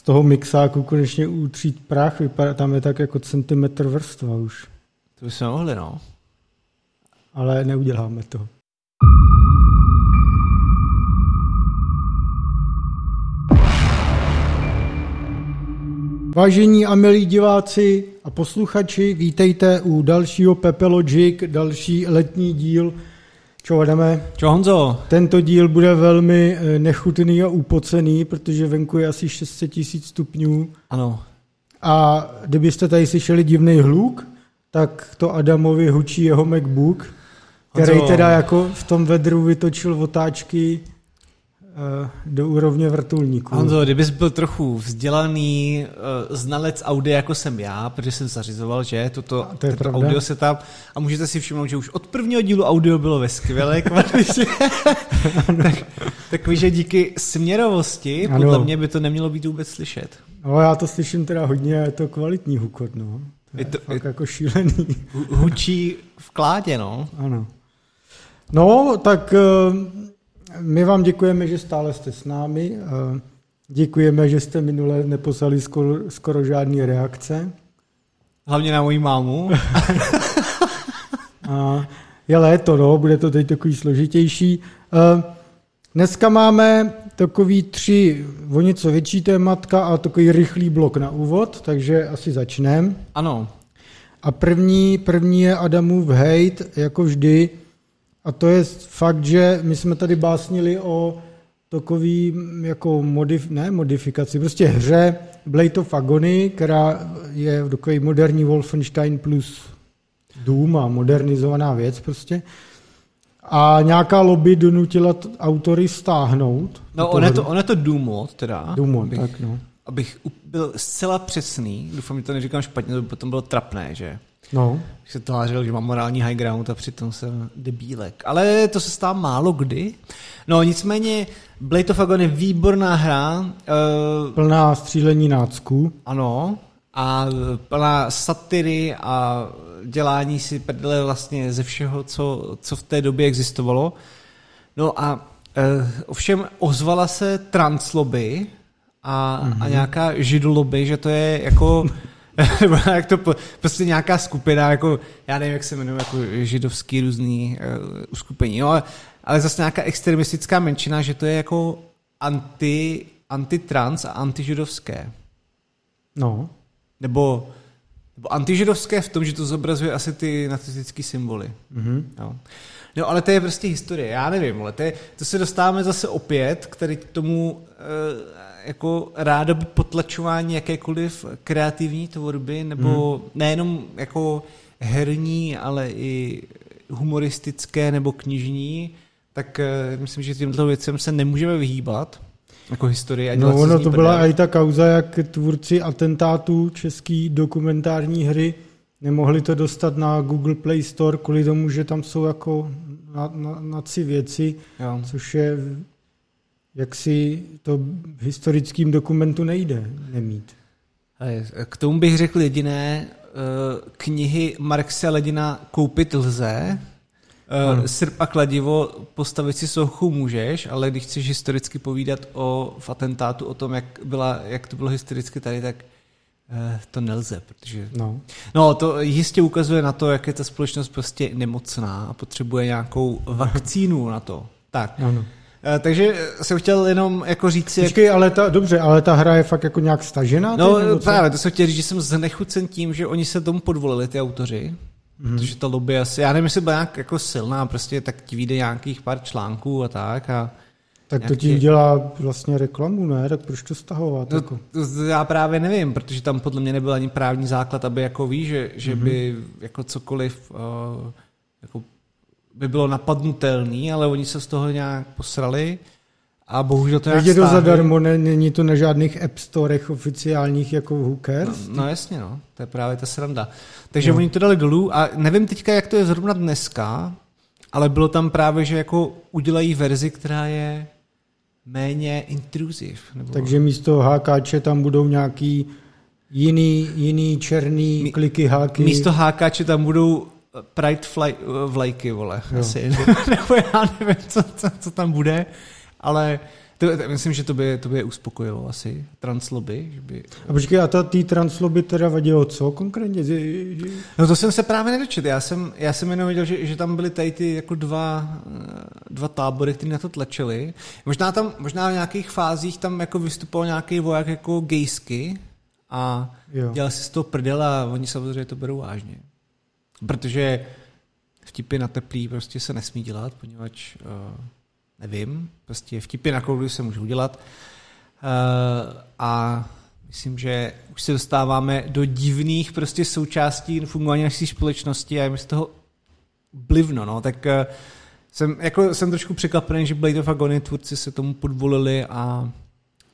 z toho mixáku konečně utřít prach, vypadá, tam je tak jako centimetr vrstva už. To by se mohli, no. Ale neuděláme to. Vážení a milí diváci a posluchači, vítejte u dalšího Pepelogic, další letní díl. Čo jdeme? Čo Honzo? Tento díl bude velmi eh, nechutný a upocený, protože venku je asi 600 tisíc stupňů. Ano. A kdybyste tady slyšeli divný hluk, tak to Adamovi hučí jeho MacBook, který Honzo. teda jako v tom vedru vytočil otáčky do úrovně vrtulníků. Honzo, kdybys byl trochu vzdělaný uh, znalec audia, jako jsem já, protože jsem zařizoval, že toto, to je tento audio setup a můžete si všimnout, že už od prvního dílu audio bylo ve skvělé kvalitě. tak, takový, že díky směrovosti, Ano. podle mě by to nemělo být vůbec slyšet. No já to slyším teda hodně a je to kvalitní hukot, no. To je, Je to- fakt je- jako šílený. Hu- Hučí v kládě, no. Ano. No, tak eh, my vám děkujeme, že stále jste s námi. eh, Děkujeme, že jste minule neposlali skoro, skoro žádné reakce. Hlavně na moji mámu. A je léto, no, bude to teď takový složitější. Eh, Dneska máme takový tři o něco větší tématka a takový rychlý blok na úvod, takže asi začneme. Ano. A první, první je Adamův hate, jako vždy. A to je fakt, že my jsme tady básnili o takový mm, jako modif, ne modifikaci, prostě hře Blade of Agony, která je takový moderní Wolfenstein plus Doom a modernizovaná věc prostě. A nějaká lobby donutila autory stáhnout. No, on je to, on je to Doom mod, teda. Doom mod, abych, tak no. abych byl zcela přesný, doufám, že to neříkám špatně, to by potom bylo trapné, že? No, Když se tvářil, že mám morální high ground a přitom jsem debílek. Ale to se stává málo kdy. No nicméně Blade of Agony je výborná hra, uh, plná střílení nácků. ano, a plná satiry a dělání si prdele vlastně ze všeho, co, co v té době existovalo. No a uh, ovšem ozvala se translobby a, mm-hmm. a nějaká židolobby, že to je jako nebo jak to po, prostě nějaká skupina, jako, já nevím, jak se jmenuje, jako židovský různý uh, uskupení, no, ale, ale zase nějaká extremistická menšina, že to je jako anti, antitrans a antižidovské. No, Nebo, nebo antižidovské v tom, že to zobrazuje asi ty nacistické symboly. mhm. Jo. No, ale to je prostě historie, já nevím, ale to, je, to se dostáváme zase opět k tady tomu e, jako rádoby potlačování jakékoliv kreativní tvorby, nebo hmm. nejenom jako herní, ale i humoristické nebo knižní, tak e, myslím, že tímto věcem se nemůžeme vyhýbat, jako historie. A No ono to byla i ta kauza, jak tvůrci atentátů český dokumentární hry nemohli to dostat na Google Play Store kvůli tomu, že tam jsou jako na, na, naci věci, Jo. což je jak si to v historickém dokumentu nejde nemít. K tomu bych řekl jediné, eh, knihy Marxe Ledina koupit lze, Ano. eh, srp a kladivo postavit si sochu můžeš, ale když chceš historicky povídat o v atentátu, o tom, jak, byla, jak to bylo historicky tady, tak eh, to nelze, protože... No. No, to jistě ukazuje na to, jak je ta společnost prostě nemocná a potřebuje nějakou vakcínu na to. Tak, Ano. Takže jsem chtěl jenom jako říct si, jak Počkej, ale ta, dobře, ale ta hra je fakt jako nějak stažená? No teď, právě, to jsem chtěl říct, že jsem znechucen tím, že oni se tomu podvolili, ty autoři. Mm. Protože ta lobby asi, já nevím, jestli byla nějak jako silná, prostě tak ti vyjde nějakých pár článků a tak a Tak to ti dělá vlastně reklamu, ne? Tak proč to stahovat? no, jako? já právě nevím, protože tam podle mě nebyl ani právní základ, aby jako ví, že, že mm. by jako cokoliv uh, jako by bylo napadnutelný, ale oni se z toho nějak posrali a bohužel to Tak je to zadarmo, ne, není to na žádných app storech oficiálních jako cares? No, no jasně, no. To je právě ta sranda. Takže No. oni to dali dolů a nevím teďka, jak to je zrovna dneska, ale bylo tam právě, že jako udělají verzi, která je méně intruziv. Nebo... Takže místo HKče tam budou nějaký jiný, jiný černý Mí- kliky háky. Místo hákáče tam budou Pride fly, vlajky, vole, Jo. asi. Nebo já nevím, co, co, co tam bude, ale To, to, myslím, že to by, to by je uspokojilo asi, translobby. Že by... A počkej, a ta tý translobby teda vadilo co konkrétně? No to jsem se právě nedočet. Já jsem, já jsem jenom viděl, že, že tam byly tady ty jako dva, dva tábory, které na to tlačili. Možná tam, možná v nějakých fázích tam jako vystupoval nějaký voják jako gejsky a jo. dělal si z toho prdel a oni samozřejmě to berou vážně. Protože vtipy na teplý prostě se nesmí dělat, poněvadž uh, nevím, prostě vtipy na kloudu se můžou dělat. Uh, a myslím, že už se dostáváme do divných prostě součástí fungování naší společnosti a je mi z toho blivno, no, tak uh, jsem, jako, jsem trošku překvapený, že Blade of Agony tvůrci se tomu podvolili a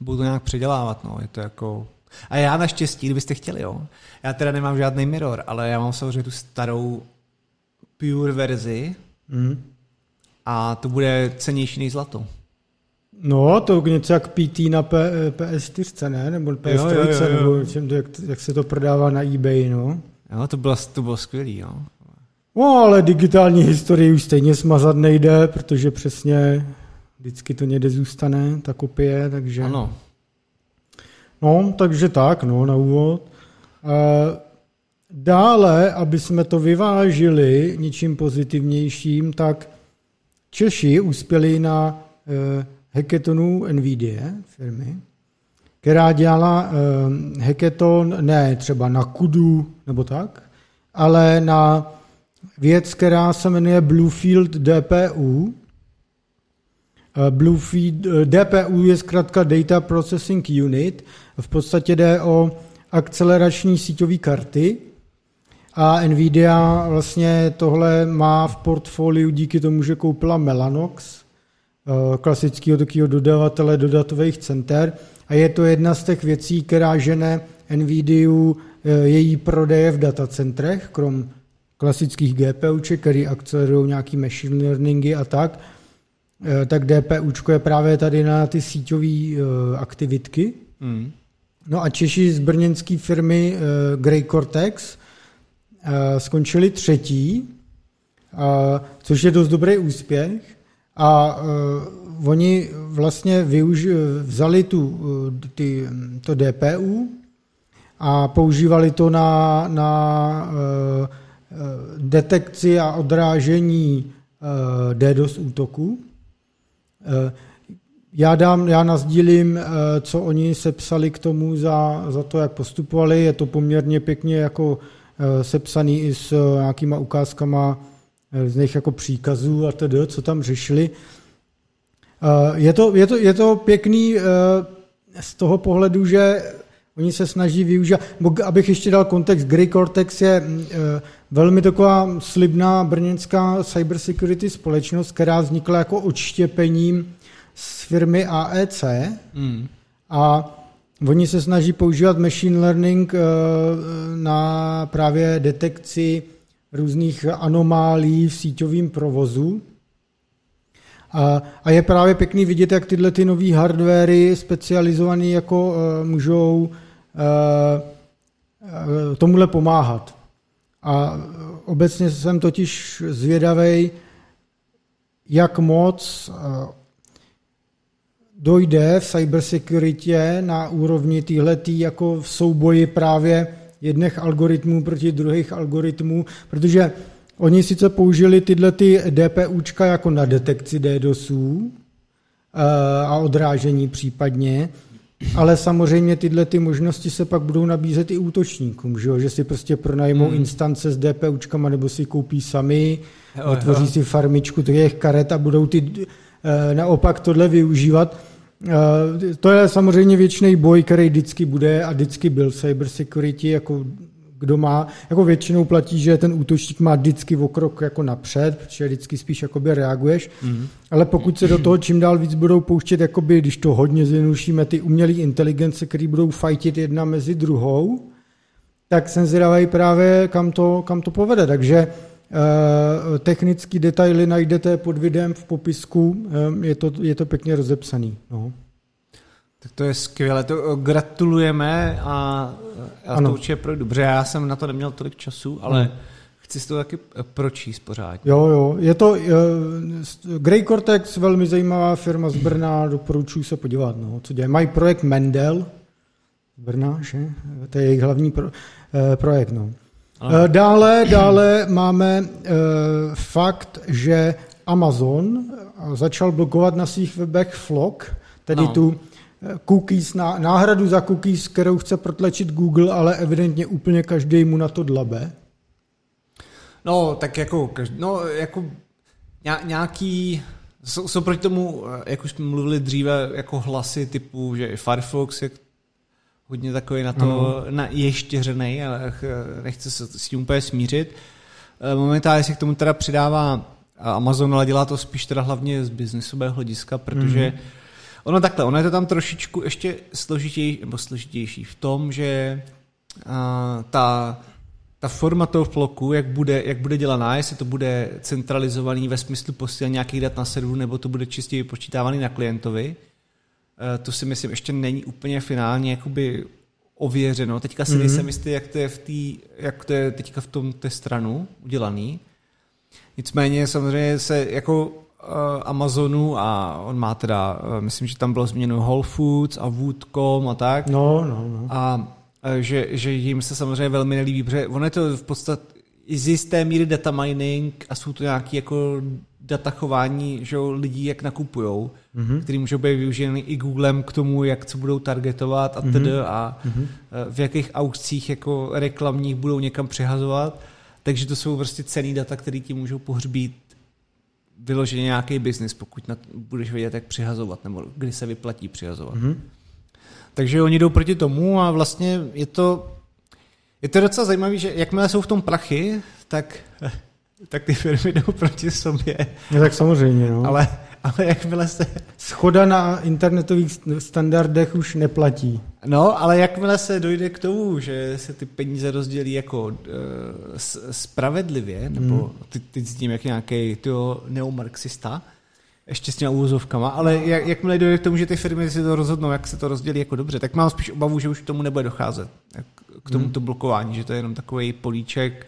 budou to nějak předělávat, no, je to jako... A já naštěstí, kdybyste chtěli, jo, já teda nemám žádný mirror, ale já mám samozřejmě tu starou pure verzi, mm a to bude cenější než zlato. No, to něco jak PT na P, PS4, ne? Nebo PS3, jo, jo, jo, jo. nebo čem, jak, jak, se to prodává na eBay, no. Jo, to bylo, to bylo skvělý, jo. No, ale digitální historii už stejně smazat nejde, protože přesně vždycky to někde zůstane, ta kopie, takže... Ano. No, takže tak, no, na úvod. E, dále, aby jsme to vyvážili něčím pozitivnějším, tak Češi uspěli na hackathonu NVIDIA firmy, která dělala hackathon ne třeba na kudu nebo tak, ale na věc, která se jmenuje Bluefield DPU. Eh, Bluefield, eh, DPU je zkrátka Data Processing Unit. V podstatě jde o akcelerační síťové karty, a Nvidia vlastně tohle má v portfoliu díky tomu, že koupila Mellanox, eh, klasického takového dodavatele do datových center. A je to jedna z těch věcí, která žene Nvidia její prodeje v datacentrech, krom klasických GPUček, které akcelerují nějaký machine learningy a tak, tak DPUčko je právě tady na ty síťové aktivitky. Mm. No a Češi z brněnské firmy Grey Cortex Eh, skončili třetí, eh, což je dost dobrý úspěch. A oni vlastně využi- vzali tu, ty, to DPU a používali to na, na detekci a odrážení DDoS útoků. Uh, já, dám, já nazdílím, co oni sepsali k tomu za, za to, jak postupovali. Je to poměrně pěkně jako Eh, sepsaný i s eh, nějakýma ukázkama eh, z nich jako příkazů a tedy, co tam řešili. Je to, je to, je to pěkný z toho pohledu, že oni se snaží využít, abych ještě dal kontext, Grey Cortex je velmi taková slibná brněnská cybersecurity společnost, která vznikla jako odštěpením z firmy AEC mm. a Oni se snaží používat machine learning eh, na právě detekci různých anomálí v síťovém provozu. A je právě pěkný vidět, jak tyhle ty nové hardwary specializované jako eh, můžou eh, tomuhle pomáhat. A obecně jsem totiž zvědavý, jak moc dojde v cybersecurity na úrovni týhletý jako v souboji právě jedných algoritmů proti druhých algoritmů, protože oni sice použili tyhle ty DPUčka jako na detekci DDoSů eh, a odrážení případně, ale samozřejmě tyhle ty možnosti se pak budou nabízet i útočníkům, že, jo? že si prostě pronajmou hmm. instance s DPUčkama nebo si koupí sami, vytvoří si farmičku těch karet a budou ty eh, naopak tohle využívat. Eh, to je samozřejmě věčný boj, který vždycky bude a vždycky byl v cybersecurity, jako kdo má, jako většinou platí, že ten útočník má vždycky o krok jako napřed, protože vždycky spíš jakoby reaguješ, mm. ale pokud se do toho čím dál víc budou pouštět, jakoby, když to hodně zjednodušíme, ty umělé inteligence, které budou fajtit jedna mezi druhou, tak jsem zvědavý právě, kam to, kam to povede. Takže Eh, technické detaily najdete pod videem v popisku, eh, je to, je to pěkně rozepsaný. No. Tak to je skvělé, to eh, gratulujeme a já ano. to určitě projdu. Dobře, já jsem na to neměl tolik času, ale hmm. Chci si to taky eh, pročíst pořád. Jo, jo. Je to uh, Grey Cortex, velmi zajímavá firma z Brna, doporučuji se podívat, no, co dělají. Mají projekt Mendel z Brna, že? To je jejich hlavní pro, uh, projekt, no. Dále, dále máme uh, fakt, že Amazon začal blokovat na svých webech FLOC, tedy no. tu cookies, náhradu za cookies, kterou chce protlačit Google, ale evidentně úplně každý mu na to dlabe. No, tak jako, no, jako nějaký, jsou, jsou proti tomu, jak už jsme mluvili dříve, jako hlasy typu, že Firefox je hodně takový na to na ještěřený, ale nechce se s tím úplně smířit. Eh, momentálně se k tomu teda přidává Amazon, ale dělá to spíš teda hlavně z biznisového hlediska, protože mm. Ono takhle, ono je to tam trošičku ještě složitější, nebo složitější v tom, že uh, ta ta forma toho floku, jak bude, jak bude dělaná, jestli to bude centralizovaný ve smyslu posílání nějakých dat na serveru, nebo to bude čistě vypočítávaný na klientovi, eh, to si myslím ještě není úplně finálně jakoby ověřeno. Teďka si mm-hmm. nejsem jistý, jak to je, v tý, jak to je teďka v tom té stranu udělaný. Nicméně samozřejmě se jako Amazonu a on má teda, uh, myslím, že tam bylo změněno Whole Foods a Wood.com a tak. No, no, no. A Eh, že, že jim se samozřejmě velmi nelíbí, protože ono je to v podstatě z jisté míry data mining a jsou to nějaké jako data chování že lidí, jak nakupujou, mm-hmm. který můžou být využity i Googlem k tomu, jak co budou targetovat a tedy mm-hmm. a mm-hmm. v jakých aukcích jako reklamních budou někam přehazovat. Takže to jsou prostě cený data, které ti můžou pohřbít vyloženě nějaký biznis, pokud na, budeš vědět, jak přihazovat, nebo kdy se vyplatí přihazovat. Mm-hmm. Takže oni jdou proti tomu a vlastně je to, je to docela zajímavé, že jakmile jsou v tom prachy, tak, tak ty firmy jdou proti sobě. No tak samozřejmě, no. Ale, ale jakmile se... Schoda na internetových standardech už neplatí. No, ale jakmile se dojde k tomu, že se ty peníze rozdělí jako uh, spravedlivě, nebo hmm. ty, ty s tím jak nějaký neomarxista, ještě s těma úvozovkama, ale jak, jakmile dojde k tomu, že ty firmy si to rozhodnou, jak se to rozdělí jako dobře, tak mám spíš obavu, že už k tomu nebude docházet, k tomuto hmm. blokování, že to je jenom takový políček.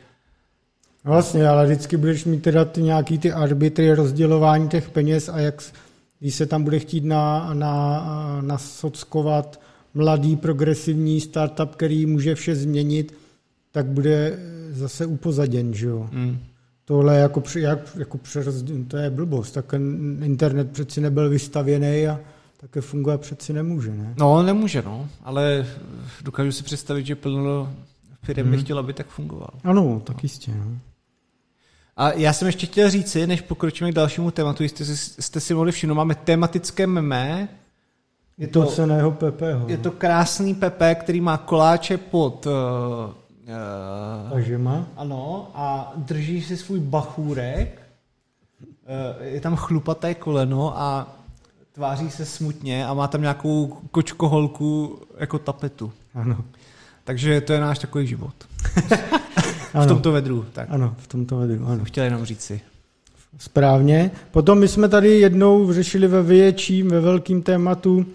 Vlastně, ale vždycky budeš mít teda ty nějaký ty arbitry rozdělování těch peněz a jak, když se tam bude chtít na, na, nasockovat mladý progresivní startup, který může vše změnit, tak bude zase upozaděn, že jo. Hmm tohle jako, jak, jako přerozděl, to je blbost, tak internet přeci nebyl vystavěný a také fungovat přeci nemůže, ne? No, nemůže, no, ale dokážu si představit, že plno firm hmm. by chtělo, aby tak fungoval. Ano, tak jistě, no. A já jsem ještě chtěl říci, než pokročíme k dalšímu tématu, jste jste si mohli všimnout, máme tematické meme. Je to, to Pepeho. Je to krásný Pepe, který má koláče pod uh, Uh, má? Ano, a drží si svůj bachůrek, uh, je tam chlupaté koleno a tváří se smutně a má tam nějakou kočkoholku jako tapetu. Ano. Takže to je náš takový život. v tomto vedru. Tak. Ano, v tomto vedru, ano. Chtěl jenom říct si. Správně. Potom my jsme tady jednou řešili ve větším, ve velkým tématu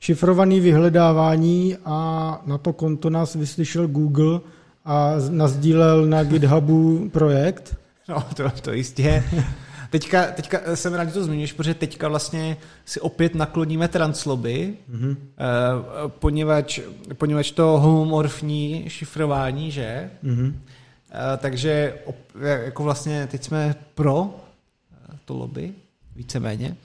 šifrovaný vyhledávání a na to konto nás vyslyšel Google, a nazdílel na GitHubu projekt. No, to, to jistě. Teďka, teďka jsem rád, že to zmiňuješ, protože teďka vlastně si opět nakloníme transloby, mm-hmm. poněvadž, poněvadž to homomorfní šifrování, že? Mm-hmm. Takže jako vlastně teď jsme pro to lobby, víceméně.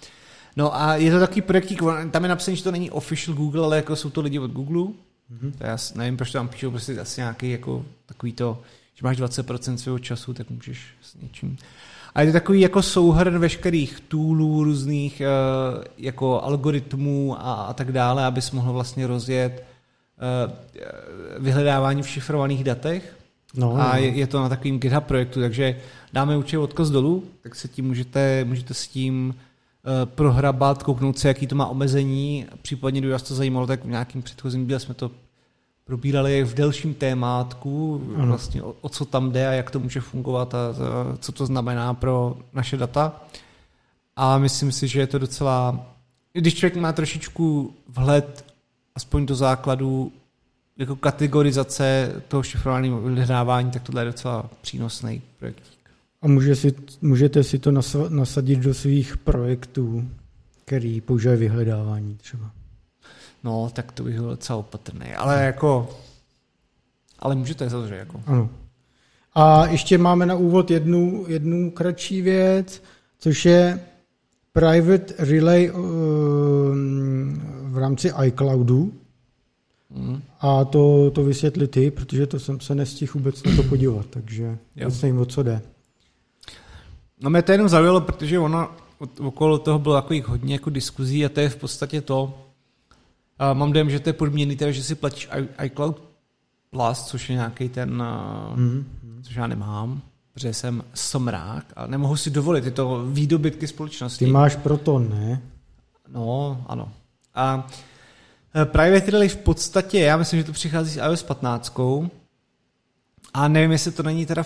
No a je to takový projektík, tam je napsané, že to není official Google, ale jako jsou to lidi od Google, Mm-hmm. To já nevím, proč tam píšou prostě asi nějaký jako takový to, že máš 20% svého času, tak můžeš s něčím. A je to takový jako souhrn veškerých toolů, různých jako algoritmů a, a tak dále, abys mohl vlastně rozjet vyhledávání v šifrovaných datech. No, a. Je, je to na takovým GitHub projektu, takže dáme určitě odkaz dolů, tak se tím můžete, můžete s tím Eh, prohrabat, kouknout se, jaký to má omezení, případně, kdyby vás to zajímalo, tak v nějakým předchozím díle jsme to probírali v delším témátku, ano. vlastně o, o co tam jde a jak to může fungovat a, a co to znamená pro naše data. A myslím si, že je to docela, když člověk má trošičku vhled aspoň do základu, jako kategorizace toho šifrovaného vyhledávání, tak tohle je docela přínosný projektík. A může si, můžete si to nasadit do svých projektů, který používají vyhledávání třeba. No, tak to bych byl docela opatrný. Ale jako... Ale můžete samozřejmě jako. Ano. A ještě máme na úvod jednu, jednu kratší věc, což je private relay uh, v rámci iCloudu. Mm. A to, to vysvětli ty, protože to jsem se nestihl vůbec na to podívat, takže vůbec nevím, o co jde. No mě to jenom zaujalo, protože ono okolo toho bylo takových hodně jako diskuzí a to je v podstatě to, a mám dojem, že to je podmíněný teda, že si platíš iCloud Plus, což je nějaký ten, mm. což já nemám, protože jsem somrák a nemohu si dovolit tyto výdobytky společnosti. Ty máš Proton, ne? No, ano. A Private Relay v podstatě, já myslím, že to přichází s iOS 15, a nevím, jestli to není teda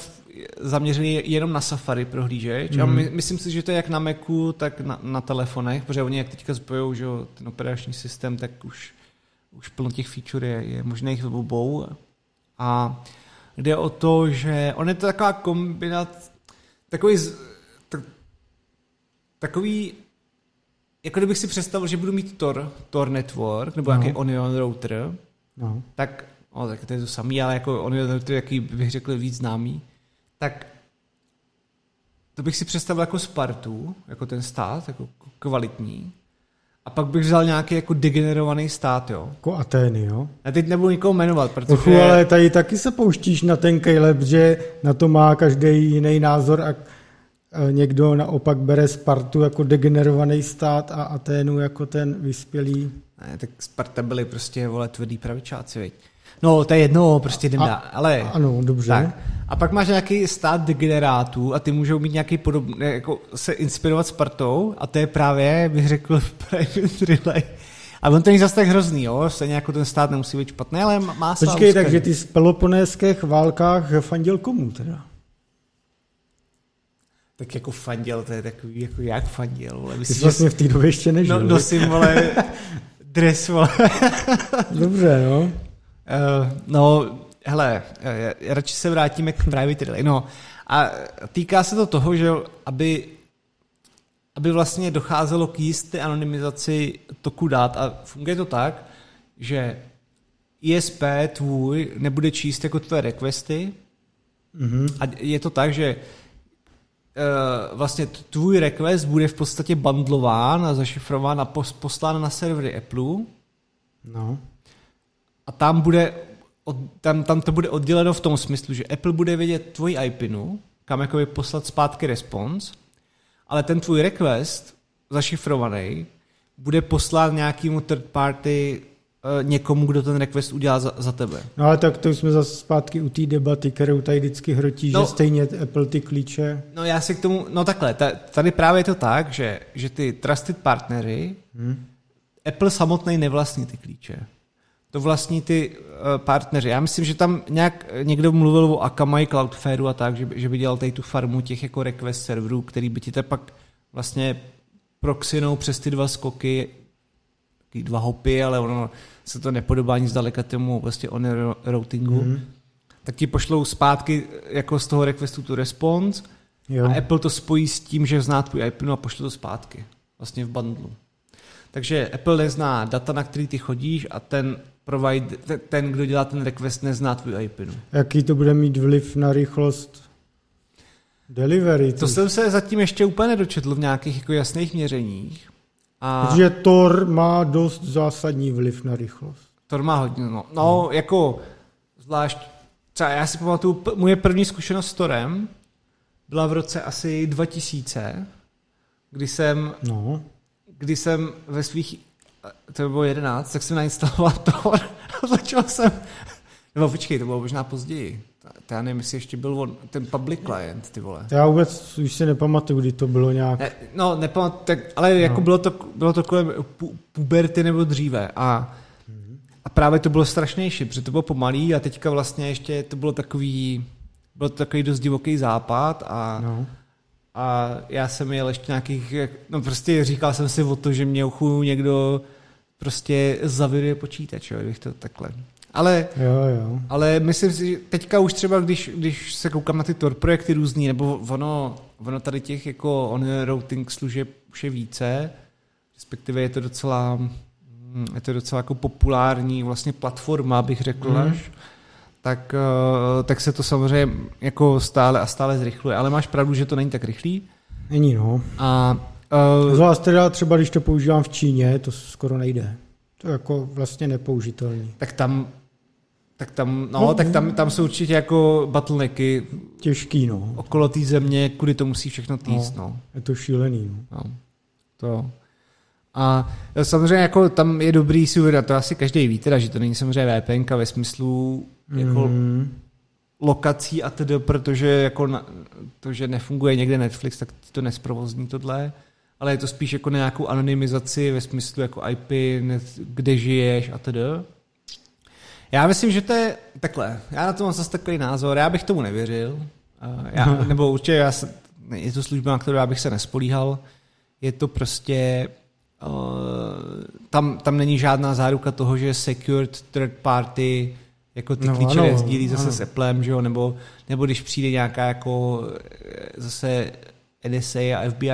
zaměřený jenom na Safari prohlížeč. Mm. A my, myslím si, že to je jak na Macu, tak na, na telefonech, protože oni jak teďka spojou, že ten operační systém, tak už, už plno těch feature je, je možných v obou. A jde o to, že on je to taková kombinace, takový, tak, takový jako kdybych si představil, že budu mít Tor, Tor Network, nebo no. nějaký Onion Router, no. tak no, tak to je to samý, ale jako on je to, jaký bych řekl, víc známý, tak to bych si představil jako Spartu, jako ten stát, jako kvalitní. A pak bych vzal nějaký jako degenerovaný stát, jo. Jako Atény, jo. Já teď nebudu nikoho jmenovat, protože... Ochu, ale tady taky se pouštíš na ten Caleb, že na to má každý jiný názor a někdo naopak bere Spartu jako degenerovaný stát a Aténu jako ten vyspělý. Ne, tak Sparta byli prostě, vole, tvrdý pravičáci, veď. No, to je jedno, prostě jdem dál. Ale, ano, dobře. Tak. A pak máš nějaký stát degenerátů a ty můžou mít nějaký podobný, jako se inspirovat Spartou a to je právě, bych řekl, Private Relay. A on to není zase tak hrozný, jo? Stejně jako ten stát nemusí být špatný, ale má Počkej, takže ty z peloponéských válkách fandil komu teda? Tak jako fandil, to je takový, jako jak fandil, vole. Myslím, ty jsi vlastně v té době ještě nežil. No, nosím, vole, dres, vole. Dobře, no. Uh, no, hele, uh, radši se vrátíme k private relay. No, a týká se to toho, že aby, aby vlastně docházelo k jisté anonymizaci toku dat a funguje to tak, že ISP tvůj nebude číst jako tvé requesty mm-hmm. a je to tak, že vlastně tvůj request bude v podstatě bundlován a zašifrován a poslán na servery Apple. No a tam bude tam, tam to bude odděleno v tom smyslu, že Apple bude vědět tvoji IPinu, kam jakoby poslat zpátky response, ale ten tvůj request zašifrovaný bude poslán nějakému third party někomu, kdo ten request udělá za, za tebe. No ale tak to jsme zase zpátky u té debaty, kterou tady vždycky hrotí, no, že stejně Apple ty klíče... No já si k tomu, no takhle, tady právě je to tak, že, že ty trusted partnery, hmm. Apple samotný nevlastní ty klíče to vlastní ty uh, partneři. Já myslím, že tam nějak někdo mluvil o Akamai, Cloudflareu a tak, že by, že by dělal tady tu farmu těch jako request serverů, který by ti te pak vlastně proxinou přes ty dva skoky, ty dva hopy, ale ono se to nepodobá nic daleka tomu vlastně on routingu, mm-hmm. tak ti pošlou zpátky jako z toho requestu tu response jo. a Apple to spojí s tím, že zná tvůj IP a pošle to zpátky. Vlastně v bundlu. Takže Apple nezná data, na který ty chodíš a ten provide, ten, kdo dělá ten request, nezná tvůj IP. Jaký to bude mít vliv na rychlost delivery? To, to jsem se zatím ještě úplně nedočetl v nějakých jako jasných měřeních. A... Protože Tor má dost zásadní vliv na rychlost. Tor má hodně, no. No, hmm. jako zvlášť, třeba já si pamatuju, moje první zkušenost s Torem byla v roce asi 2000, kdy jsem, no. kdy jsem ve svých to bylo 11, tak jsem nainstaloval to a začal jsem, nebo počkej, to bylo možná později. To já nevím, jestli ještě byl on, ten public client, ty vole. Já vůbec už si nepamatuju, kdy to bylo nějak. Ne, no, nepamatuju, tak, ale no. jako bylo to, bylo to kolem pu, puberty nebo dříve a, a právě to bylo strašnější, protože to bylo pomalý a teďka vlastně ještě to bylo takový, byl to takový dost divoký západ a no a já jsem jel ještě nějakých, no prostě říkal jsem si o to, že mě uchu někdo prostě zaviruje počítač, jo, bych to takhle. Ale, Jo, jo. ale myslím si, že teďka už třeba, když, když se koukám na ty Tor projekty různý, nebo ono, ono tady těch jako on routing služeb už je více, respektive je to docela, mm, je to docela jako populární vlastně platforma, bych řekl Mhm. až, tak, eh, tak se to samozřejmě jako stále a stále zrychluje. Ale máš pravdu, že to není tak rychlý. Není, no. A uh, Zvlášť teda třeba, když to používám v Číně, to skoro nejde. To je jako vlastně nepoužitelný. tak tam tak tam, no, No, tak tam, tam jsou určitě jako bottlenecky Těžký, no. okolo té země, kudy to musí všechno týst, no. Je to šílený, no. no. To. A samozřejmě jako tam je dobrý si uvědomit, to asi každý ví, teda, že to není samozřejmě VPN ve smyslu jako Mm. lokací a tedy, protože jako na, to, že nefunguje někde Netflix, tak to nesprovozní tohle, ale je to spíš jako nějakou anonymizaci ve smyslu jako IP, kde žiješ a tedy. Já myslím, že to je takhle. Já na to mám zase takový názor. Já bych tomu nevěřil. Já, nebo určitě já se, je to služba, na kterou já bych se nespolíhal. Je to prostě uh, tam, tam není žádná záruka toho, že secured third party jako ty No, klíče sdílí zase ano. s Applem, že jo? Nebo, nebo když přijde nějaká jako eh, zase NSA a FBI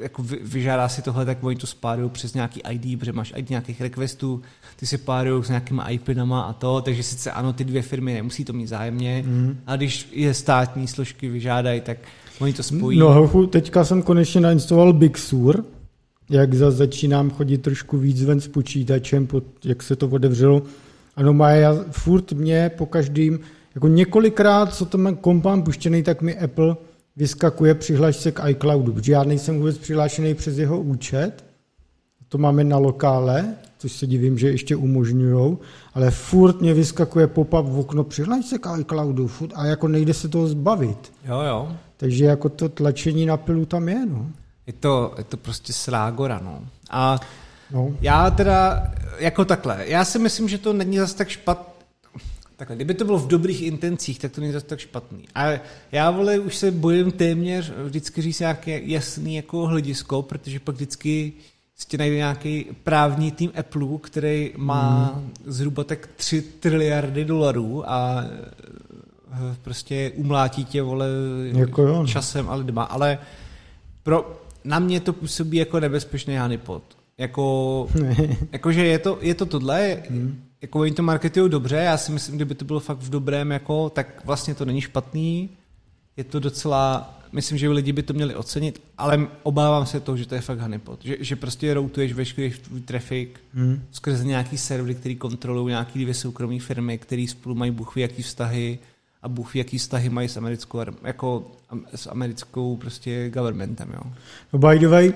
jako vy- vyžádá si tohle, tak oni to spárují přes nějaký ID, protože máš ID nějakých requestů, ty si párují s nějakýma IPinama a to, takže sice ano, ty dvě firmy nemusí to mít zájemně, Mm. a když je státní složky vyžádají, tak oni to spojí. No, hochu, teďka jsem konečně nainstaloval Big Sur, jak zase začínám chodit trošku víc ven s počítačem, pod, jak se to otevřelo. Ano, má já furt mě po každým, jako několikrát, co tam mám komp mám puštěný, tak mi Apple vyskakuje přihlaš se k iCloudu, protože já nejsem vůbec přihlášený přes jeho účet, to máme na lokále, což se divím, že ještě umožňujou, ale furt mě vyskakuje pop-up v okno, přihlaš se k iCloudu, furt, a jako nejde se toho zbavit. Jo, jo. Takže jako to tlačení na pilu tam je, no. Je to, je to prostě srágora, no. A no. já teda, jako takhle, já si myslím, že to není zase tak špatné. Takhle, kdyby to bylo v dobrých intencích, tak to není zase tak špatný. A já, vole, už se bojím téměř vždycky říct nějaké jasný jako hledisko, protože pak vždycky si najde nějaký právní tým Apple, který má hmm. zhruba tak 3 triliardy dolarů a eh, prostě umlátí tě, vole, Jako jo, no. časem a lidma, ale pro, na mě to působí jako nebezpečný honeypot. Jako, jakože je to, je to tohle, hmm. jako oni to marketují dobře, já si myslím, kdyby to bylo fakt v dobrém, jako, tak vlastně to není špatný, je to docela, myslím, že lidi by to měli ocenit, ale obávám se toho, že to je fakt honeypot, že, že prostě routuješ veškerý tvůj trafik Hmm. skrze nějaký servery, který kontrolují nějaký dvě soukromé firmy, který spolu mají bůh ví jaký vztahy a bůh ví jaký vztahy mají s americkou, jako s americkou prostě governmentem, jo. No by the way,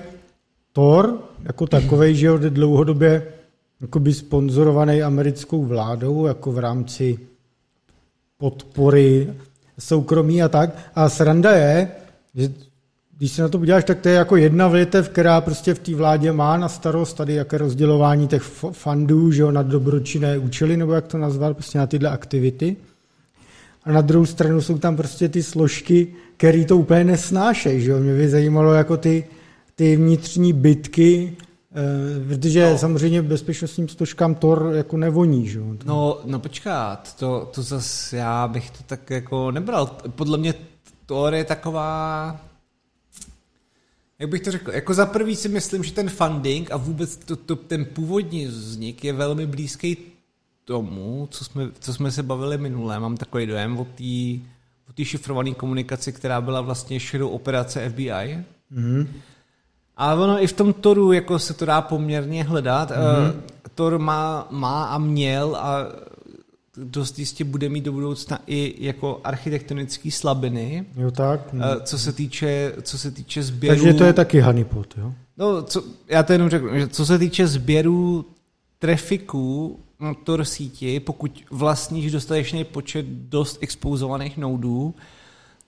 Thor jako takovej, že jde dlouhodobě jakoby sponzorovaný americkou vládou, jako v rámci podpory soukromí a tak. A sranda je, že když se na to podíváš, tak to je jako jedna větev, která prostě v té vládě má na starost tady jaké rozdělování těch fundů, že jo, na dobročinné účely, nebo jak to nazvat, prostě na tyhle aktivity. A na druhou stranu jsou tam prostě ty složky, které to úplně nesnášejí, že jo. Mě by zajímalo jako ty, ty vnitřní bitky, eh, protože no. samozřejmě bezpečnostním složkám Tor jako nevoní, že. No, no počkat, to, to zas já bych to tak jako nebral. Podle mě to je taková, jak bych to řekl, jako za prvý si myslím, že ten funding a vůbec to, to, ten původní vznik je velmi blízký tomu, co jsme, co jsme se bavili minule. Mám takový dojem o té o šifrované komunikaci, která byla vlastně širou operace FBI. Mhm. A ono i v tom Toru jako se to dá poměrně hledat. Mhm. Mm-hmm. Tor má, má a měl a dost jistě bude mít do budoucna i jako architektonické slabiny, Jo tak. Eh, co se týče, co se týče sběru. Takže to je taky honeypot, jo. No, co, já to jenom řeknu, že co se týče sběru trafiku na Tor síti, pokud vlastníš dostatečný počet dost expozovaných noudů,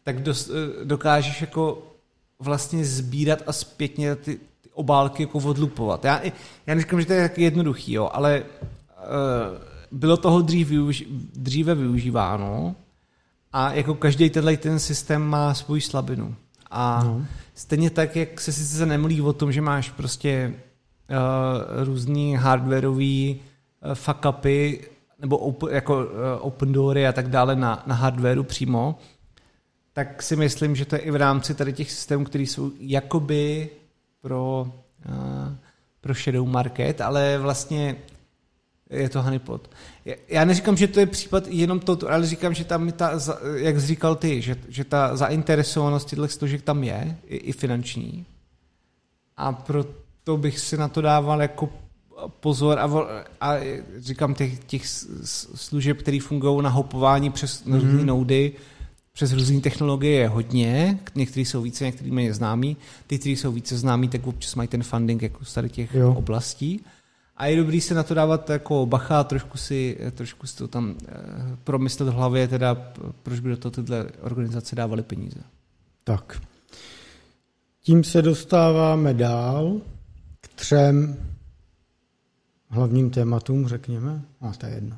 tak dost, eh, dokážeš jako vlastně sbírat a zpětně ty, ty obálky jako odlupovat. Já, já neříkám, že to je tak jednoduchý, jo, ale uh, bylo toho dřív využi- dříve využíváno a jako každý tenhle ten systém má svou slabinu. A No. stejně tak, jak se sice nemluví o tom, že máš prostě uh, různý hardwareový uh, fuck upy, nebo open, jako open doory a tak dále na, na hardwareu přímo, tak si myslím, že to je i v rámci tady těch systémů, které jsou jakoby pro, uh, pro shadow market, ale vlastně je to honeypot. Já neříkám, že to je případ jenom to, ale říkám, že tam ta, jak jsi říkal ty, že, že ta zainteresovanost těchto že tam je, i, i finanční. A proto bych si na to dával jako pozor a, a říkám těch, těch služeb, které fungují na hopování přes mm-hmm. různé noudy, přes různé technologie je hodně, některý jsou více, některý méně známí. Ty, kteří jsou více známí, tak občas mají ten funding jako z tady těch jo. oblastí. A je dobrý se na to dávat jako bacha, trošku si, trošku si to tam eh, promyslet v hlavě, teda proč by do toho tyhle organizace dávaly peníze. Tak. Tím se dostáváme dál k třem hlavním tématům, řekněme. A to je jedno.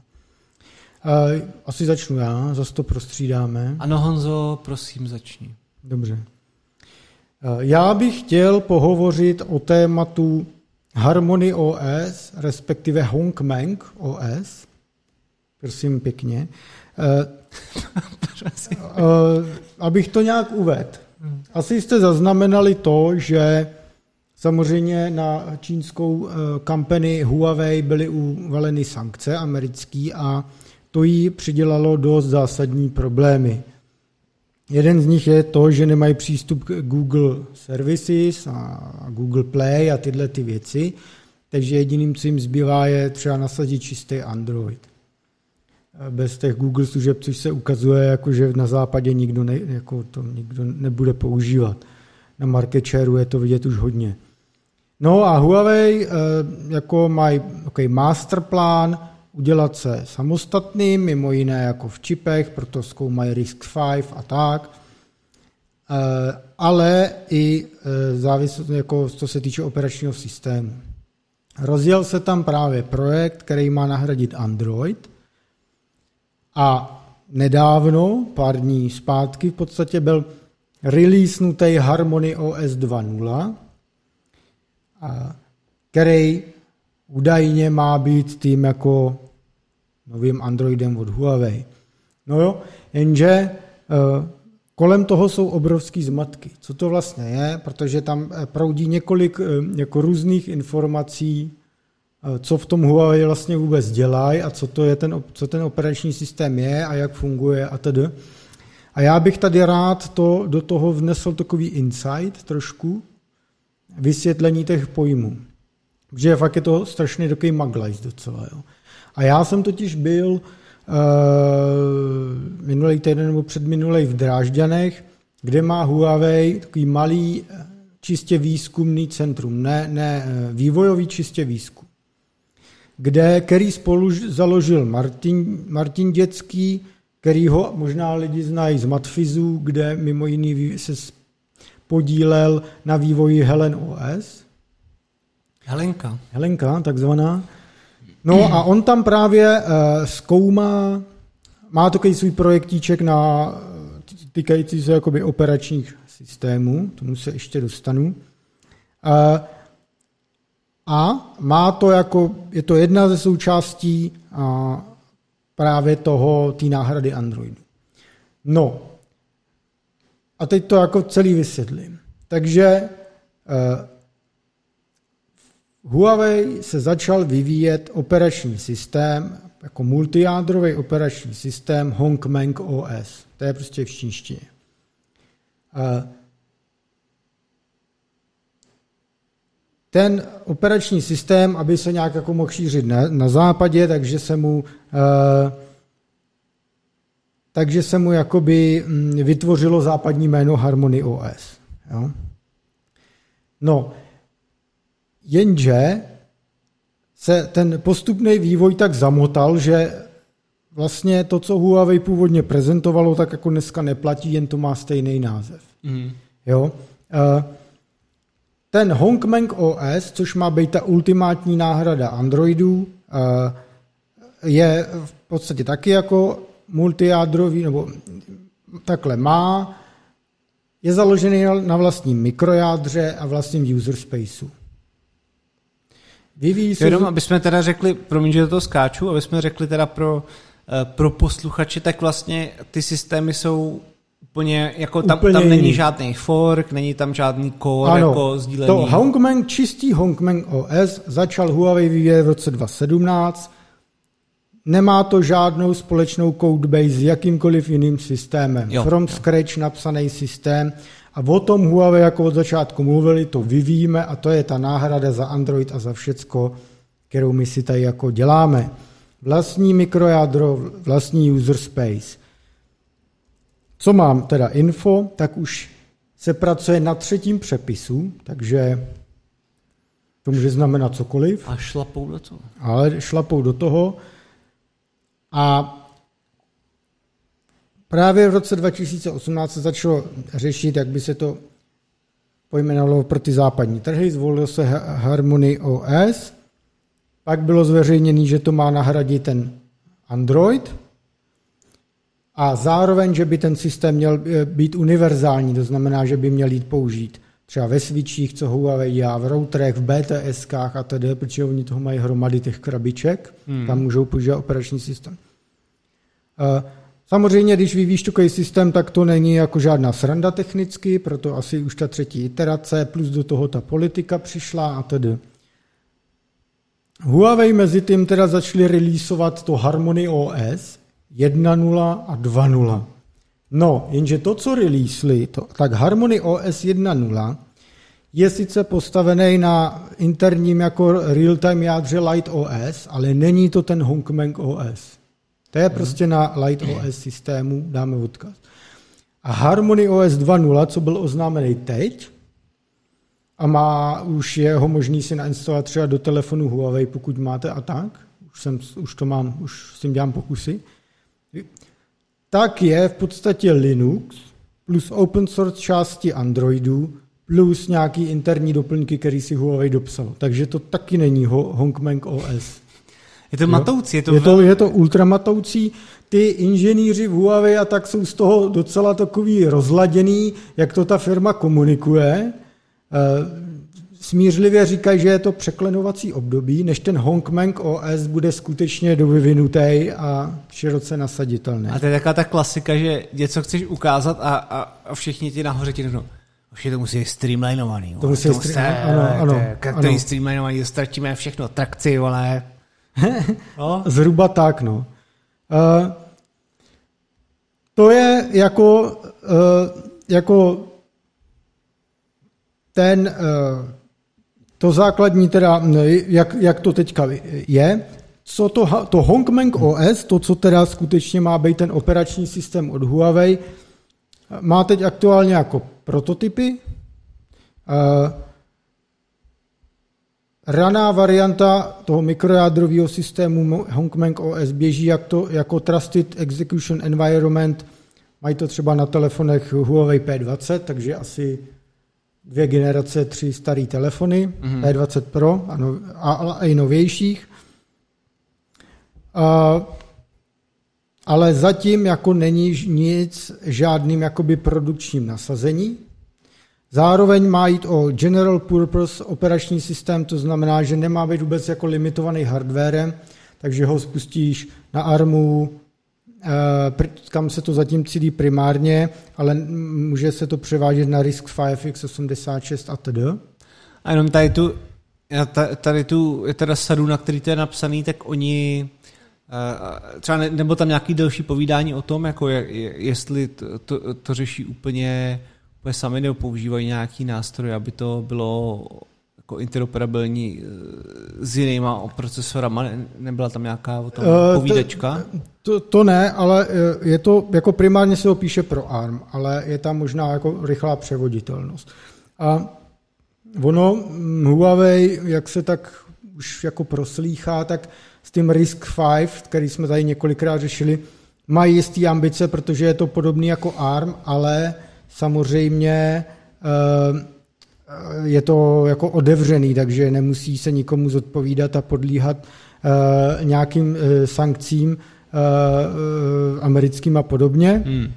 Eh, asi začnu já, zase to prostřídáme. Ano, Honzo, prosím, začni. Dobře. Eh, já bych chtěl pohovořit o tématu Harmony OS, respektive Hongmeng OS. Prosím pěkně. Uh, abych to nějak uvedl. Asi jste zaznamenali to, že samozřejmě na čínskou company Huawei byly uvaleny sankce americký a to jí přidělalo dost zásadní problémy. Jeden z nich je to, že nemají přístup k Google Services a Google Play a tyhle ty věci, takže jediným, co jim zbývá, je třeba nasadit čistý Android. Bez těch Google služeb, což se ukazuje, jako že na západě nikdo, ne, jako to nikdo nebude používat. Na market shareu je to vidět už hodně. No a Huawei eh, jako mají okay, masterplán, udělat se samostatným, mimo jiné jako v čipech, proto zkoumají RISC-V a tak, eh, ale i eh, závislost, jako co se týče operačního systému. Rozjel se tam právě projekt, který má nahradit Android a nedávno, pár dní zpátky, v podstatě byl releasenutý Harmony OS 2.0, který údajně má být tím jako novým Androidem od Huawei. No jo, jenže eh, kolem toho jsou obrovský zmatky. Co to vlastně je? Protože tam eh, proudí několik eh, jako různých informací, co v tom Huawei vlastně vůbec dělají a co, to je ten, co ten operační systém je a jak funguje a tedy. A já bych tady rád to, do toho vnesl takový insight trošku, vysvětlení těch pojmů. Protože fakt je to strašně takový maglajs docela. Jo. A já jsem totiž byl uh, minulý týden nebo předminulý v Drážďanech, kde má Huawei takový malý čistě výzkumný centrum, ne, ne eh, vývojový čistě výzkum, kde, který spolu založil Martin, Martin Dětský, který ho možná lidi znají z Matfizu, kde mimo jiný se podílel na vývoji Helen OS. Helenka. Helenka, takzvaná. No a on tam právě uh, zkoumá, má takový svůj projektíček na týkající se jakoby operačních systémů, tomu se ještě dostanu. Uh, a má to jako, je to jedna ze součástí uh, právě toho, té náhrady Androidu. No, a teď to jako celý vysvětlím. Takže Huawei se začal vyvíjet operační systém, jako multijádrový operační systém Hongmeng OS. To je prostě v čínštině. Ten operační systém, aby se nějak jako mohl šířit na, na západě, takže se mu takže se mu jakoby mm, vytvořilo západní jméno Harmony OS. Jo? No, Jenže se ten postupný vývoj tak zamotal, že vlastně to, co Huawei původně prezentovalo, tak jako dneska neplatí, jen to má stejný název. Mm. Jo? Eh, ten Hongmeng OS, což má být ta ultimátní náhrada Androidu, eh, je v podstatě taky jako multijádrový, nebo takhle má, je založený na vlastním mikrojádře a vlastním user spaceu Vyvíjí se... Jenom, aby jsme teda řekli, promiň, že do toho skáču, aby jsme řekli teda pro, eh, pro posluchače, tak vlastně ty systémy jsou úplně, jako tam, úplně tam není žádný fork, není tam žádný core ano, jako sdílený. To Hongmeng, čistý Hongmeng OS začal Huawei vyvíjet v roce 2017. Nemá to žádnou společnou codebase s jakýmkoliv jiným systémem. Jo, From jo. scratch napsaný systém. A o tom Huawei jako od začátku mluvili, to vyvíjíme a to je ta náhrada za Android a za všecko, kterou my si tady jako děláme. Vlastní mikrojádro, vlastní user space. Co mám teda info, tak už se pracuje na třetím přepisu, takže to může znamenat cokoliv. A šlapou do toho. Ale šlapou do toho. A právě v roce 2018 se začalo řešit, jak by se to pojmenovalo pro ty západní trhy. Zvolilo se Harmony OS. Pak bylo zveřejněné, že to má nahradit ten Android, a zároveň, že by ten systém měl eh, být univerzální, to znamená, že by měl jít použít třeba ve switchích, co Huawei dělá, v routerech, v BTSkách a tedy, protože oni toho mají hromady těch krabiček, hmm. tam můžou používat operační systém. Eh, samozřejmě, když vyvíjíš takový systém, tak to není jako žádná sranda technicky, proto asi už ta třetí iterace, plus do toho ta politika přišla a tedy. Huawei mezi tím teda začali releaseovat to Harmony OS, 1.0 a 2.0. No, jenže to, co releasely, to, tak Harmony OS 1.0 je sice postavený na interním jako real-time jádře Light OS, ale není to ten Hongmeng OS. To je prostě na Light OS systému, dáme odkaz. A Harmony OS 2.0, co byl oznámený teď, a má, už je ho možný si nainstalovat třeba do telefonu Huawei, pokud máte a tak, už, jsem, už to mám, už s tím dělám pokusy, tak je v podstatě Linux plus open source části Androidu plus nějaký interní doplňky, který si Huawei dopsal. Takže to taky není Hongmeng OS. Je to jo? matoucí. Je to, je, to, je to ultramatoucí. Ty inženýři v Huawei a tak jsou z toho docela takový rozladěný, jak to ta firma komunikuje. Eh, smířlivě říkají, že je to překlenovací období, než ten Hongmeng OS bude skutečně dovyvinutý a široce nasaditelný. A to je taková ta klasika, že něco chceš ukázat a, a, a všichni ti nahoře ti řeknou, už je to musí být streamlinovaný. To musí být streamlinovaný, ano, ano. Který streamlinovaný, ztratíme všechno, trakci, ale... no? Zhruba tak, no. Uh, to je jako, uh, jako ten uh, to základní teda, jak, jak to teďka je, co to, to Hongmeng OS, to, co teda skutečně má být ten operační systém od Huawei, má teď aktuálně jako prototypy. Raná varianta toho mikrojádrového systému Hongmeng OS běží jak to, jako Trusted Execution Environment. Mají to třeba na telefonech Huawei P20, takže asi dvě generace, tři staré telefony, mm-hmm. P20 Pro a, no, a, a i novějších. A, ale zatím jako není nic žádným jakoby produkčním nasazení. Zároveň má jít o general purpose operační systém, to znamená, že nemá být vůbec jako limitovaný hardwarem, takže ho spustíš na ARMu, Eh, kam se to zatím cílí primárně, ale může se to převážet na RISC 5 x86 a td. A jenom tady tu, tady tu je teda sadu, na který to je napsaný, tak oni eh, třeba ne, nebo tam nějaký delší povídání o tom, jako je, jestli to, to, to řeší úplně, úplně sami nebo používají nějaký nástroj, aby to bylo jako interoperabilní eh, s jinýma procesorama? Nebyla tam nějaká o tom uh, povídečka? To, to ne, ale eh, je to, jako primárně se ho píše pro ARM, ale je tam možná jako rychlá převoditelnost. A ono, hm, Huawei, jak se tak už jako proslýchá, tak s tím RISC 5, který jsme tady několikrát řešili, mají jistý ambice, protože je to podobný jako ARM, ale samozřejmě je to jako odevřený, takže nemusí se nikomu zodpovídat a podlíhat uh, nějakým uh, sankcím americkým a podobně. Hmm.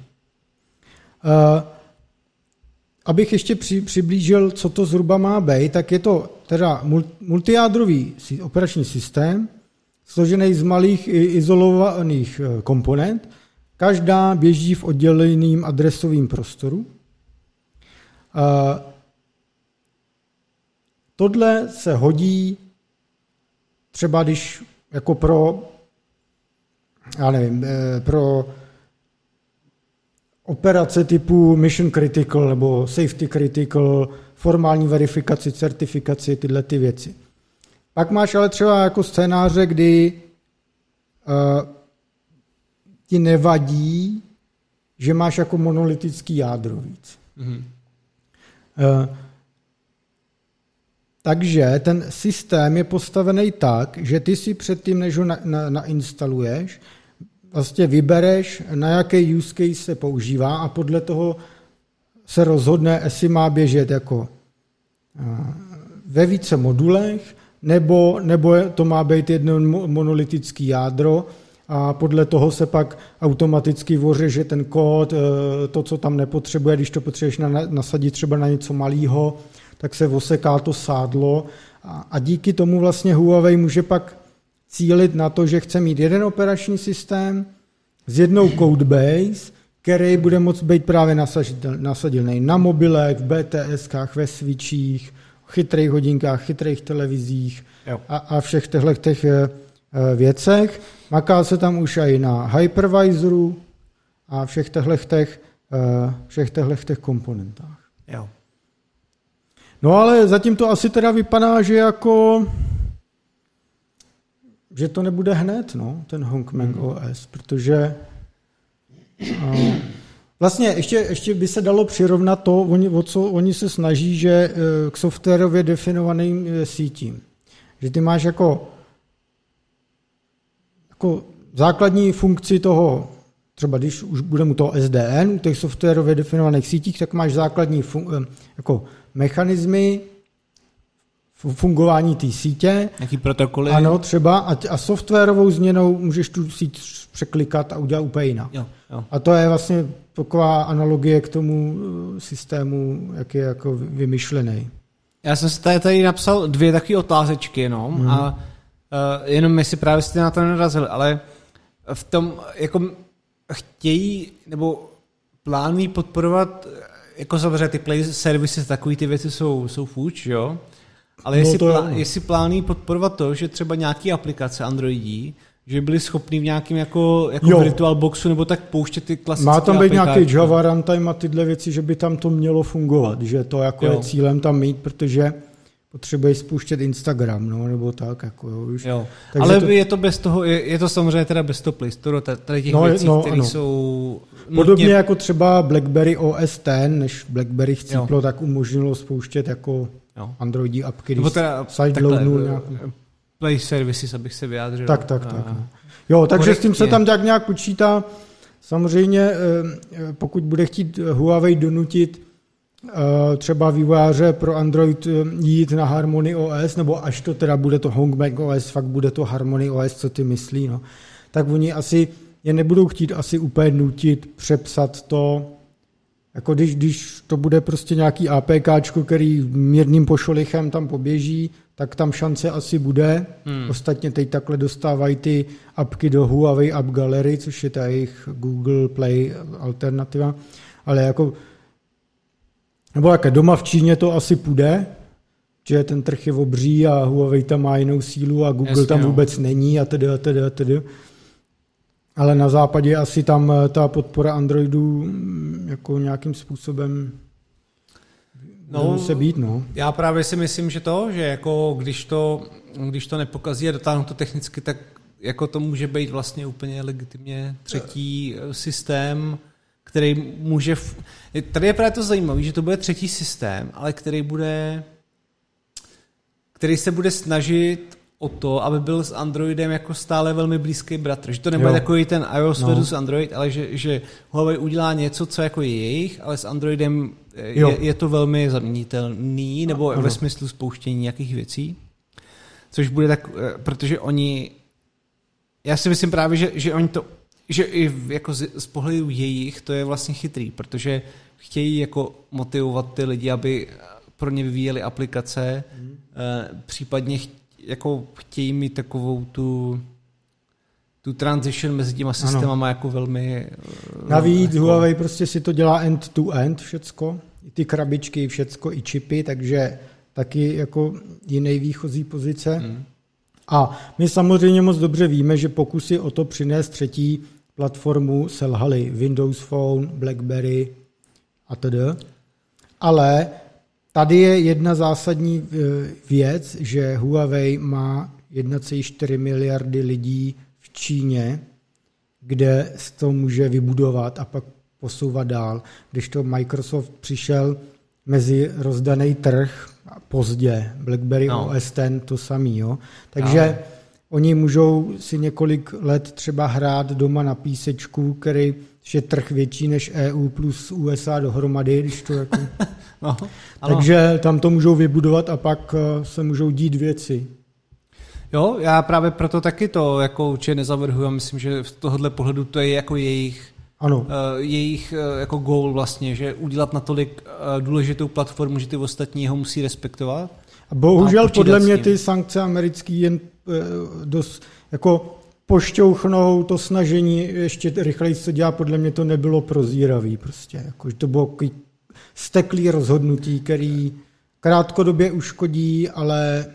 Abych ještě při, přiblížil, co to zhruba má být, tak je to teda multijádrový operační systém, složený z malých izolovaných eh, komponent, každá běží v odděleným adresovém prostoru. Tohle se hodí třeba když jako pro, já nevím, eh, pro operace typu mission critical nebo safety critical, formální verifikaci, certifikaci, tyhle ty věci. Pak máš ale třeba jako scénáře, kdy uh, ti nevadí, že máš jako monolitický jádro víc. Mm-hmm. Uh, takže ten systém je postavený tak, že ty si předtím, než ho na, na, nainstaluješ, vlastně vybereš, na jaký use case se používá a podle toho se rozhodne, jestli má běžet jako ve více modulech, nebo, nebo to má být jedno monolitický jádro a podle toho se pak automaticky že ten kód, e, to, co tam nepotřebuje, když to potřebuješ nasadit třeba na něco malého, tak se oseká to sádlo. A, díky tomu vlastně Huawei může pak cílit na to, že chce mít jeden operační systém s jednou codebase, který bude moct být právě nasadilný na mobilech, v BTSkách, ve switchích, chytrých hodinkách, chytrých televizích a, a všech těchto těch eh, věcech. Maká se tam už i na hypervisoru a všech těchto těch, eh, všech těch komponentách. Jo. No ale zatím to asi teda vypadá, že jako že to nebude hned, no, ten Hongmeng mm. OS, protože uh, vlastně ještě, ještě by se dalo přirovnat to, oni, o co oni se snaží, že k softwarově definovaným sítím. Že ty máš jako, jako základní funkci toho, třeba když už budeme u toho SDN, u těch softwarově definovaných sítích, tak máš základní fun, jako mechanismy fungování té sítě. Jaký protokoly? Ano, třeba a, a softwarovou změnou můžeš tu síť překlikat a udělat úplně jinak. Jo, jo. A to je vlastně taková analogie k tomu eh, systému, jak je jako vymyšlený. Já jsem si tady, tady napsal dvě takové otázečky jenom hmm. a uh, jenom jestli právě jste na to nenarazili, ale v tom jako chtějí nebo plánují podporovat jako samozřejmě ty play services, takový ty věci jsou, jsou fuč, jo? Ale no jestli, plá, jestli plánují podporovat to, že třeba nějaký aplikace Androidí, že byli schopni v nějakém jako, jako virtual boxu nebo tak pouštět ty klasické Má tam být nějaký Java runtime a tyhle věci, že by tam to mělo fungovat, že to jako jo. je cílem tam mít, protože potřebuješ spouštět Instagram, no, nebo tak, jako jo, už. Jo. Takže Ale to... je to bez toho, je, je to samozřejmě teda bez toho Play Store, tady těch no, věcí, no, které jsou Podobně nutně... jako třeba BlackBerry OS X, než BlackBerry chcíplo, jo. tak umožnilo spouštět jako jo. Androidí apky, když teda, sideloadnul nějak... Play services, abych se vyjádřil. Tak, tak, tak. No. Jo, takže korektně. s tím se tam nějak počítá. Samozřejmě, eh, eh, pokud bude chtít Huawei donutit eh, třeba vývojáře pro Android jít na Harmony OS, nebo až to teda bude to Hongmeng OS, fakt bude to Harmony OS, co ty myslí, no, tak oni asi je nebudou chtít asi úplně nutit přepsat to, jako když, když to bude prostě nějaký APK, který mírným pošolichem tam poběží, tak tam šance asi bude. Hmm. Ostatně teď takhle dostávají ty apky do Huawei App Gallery, což je ta jejich Google Play alternativa. Ale jako nebo jaké doma v Číně to asi půjde, že ten trh je obří a Huawei tam má jinou sílu a Google Jasně, tam vůbec no. není a tedy a tedy a tedy. Ale na západě asi tam eh, ta podpora Androidu mm, jako nějakým způsobem no, se být, no. Já právě si myslím, že to, že jako když to, když to nepokazí a dotáhnu to technicky, tak jako to může být vlastně úplně legitimně třetí eh, systém, který může... Tady je právě to zajímavé, že to bude třetí systém, ale který bude který se bude snažit o to, aby byl s Androidem jako stále velmi blízký bratr. Že to nebude jo. takový ten iOS no. versus Android, ale že, že Huawei udělá něco, co jako je jejich, ale s Androidem je, je to velmi zaměnitelný, nebo ano. ve smyslu spouštění nějakých věcí. Což bude tak, eh, protože oni, já si myslím právě, že, že oni to, že i jako z, z pohledu jejich to je vlastně chytrý, protože chtějí jako motivovat ty lidi, aby pro ně vyvíjeli aplikace, mm. případně jako chtějí mít takovou tu tu transition mezi těma systémama jako velmi... Eh, Navíc jako... Huawei prostě si to dělá end-to-end všecko, i ty krabičky, všecko, i čipy, takže taky jako jiný výchozí pozice. Hmm. A my samozřejmě moc dobře víme, že pokusy o to přinést třetí platformu selhaly. Windows Phone, BlackBerry a tedy. Ale tady je jedna zásadní eh, věc, že Huawei má 1,4 miliardy lidí Číně, kde se to může vybudovat a pak posouvat dál. Když to Microsoft přišel mezi rozdaný trh pozdě, BlackBerry no. OS ten to samý. Jo? Takže no. Oni můžou si několik let třeba hrát doma na písečku, který je trh větší než EU plus USA dohromady, když to jako... no, Takže tam to můžou vybudovat a pak eh, se můžou dít věci. Jo, já právě proto taky to jako určitě nezavrhuji a myslím, že z tohohle pohledu to je jako jejich ano. Uh, jejich uh, jako goal vlastně, že udělat natolik uh, důležitou platformu, že ty ostatní ho musí respektovat. A bohužel a podle mě ty sankce americký jen dost jako pošťouchnou to snažení ještě rychleji co dělá, podle mě to nebylo prozíravý prostě, jako, že to bylo steklý rozhodnutí, který krátkodobě uškodí, ale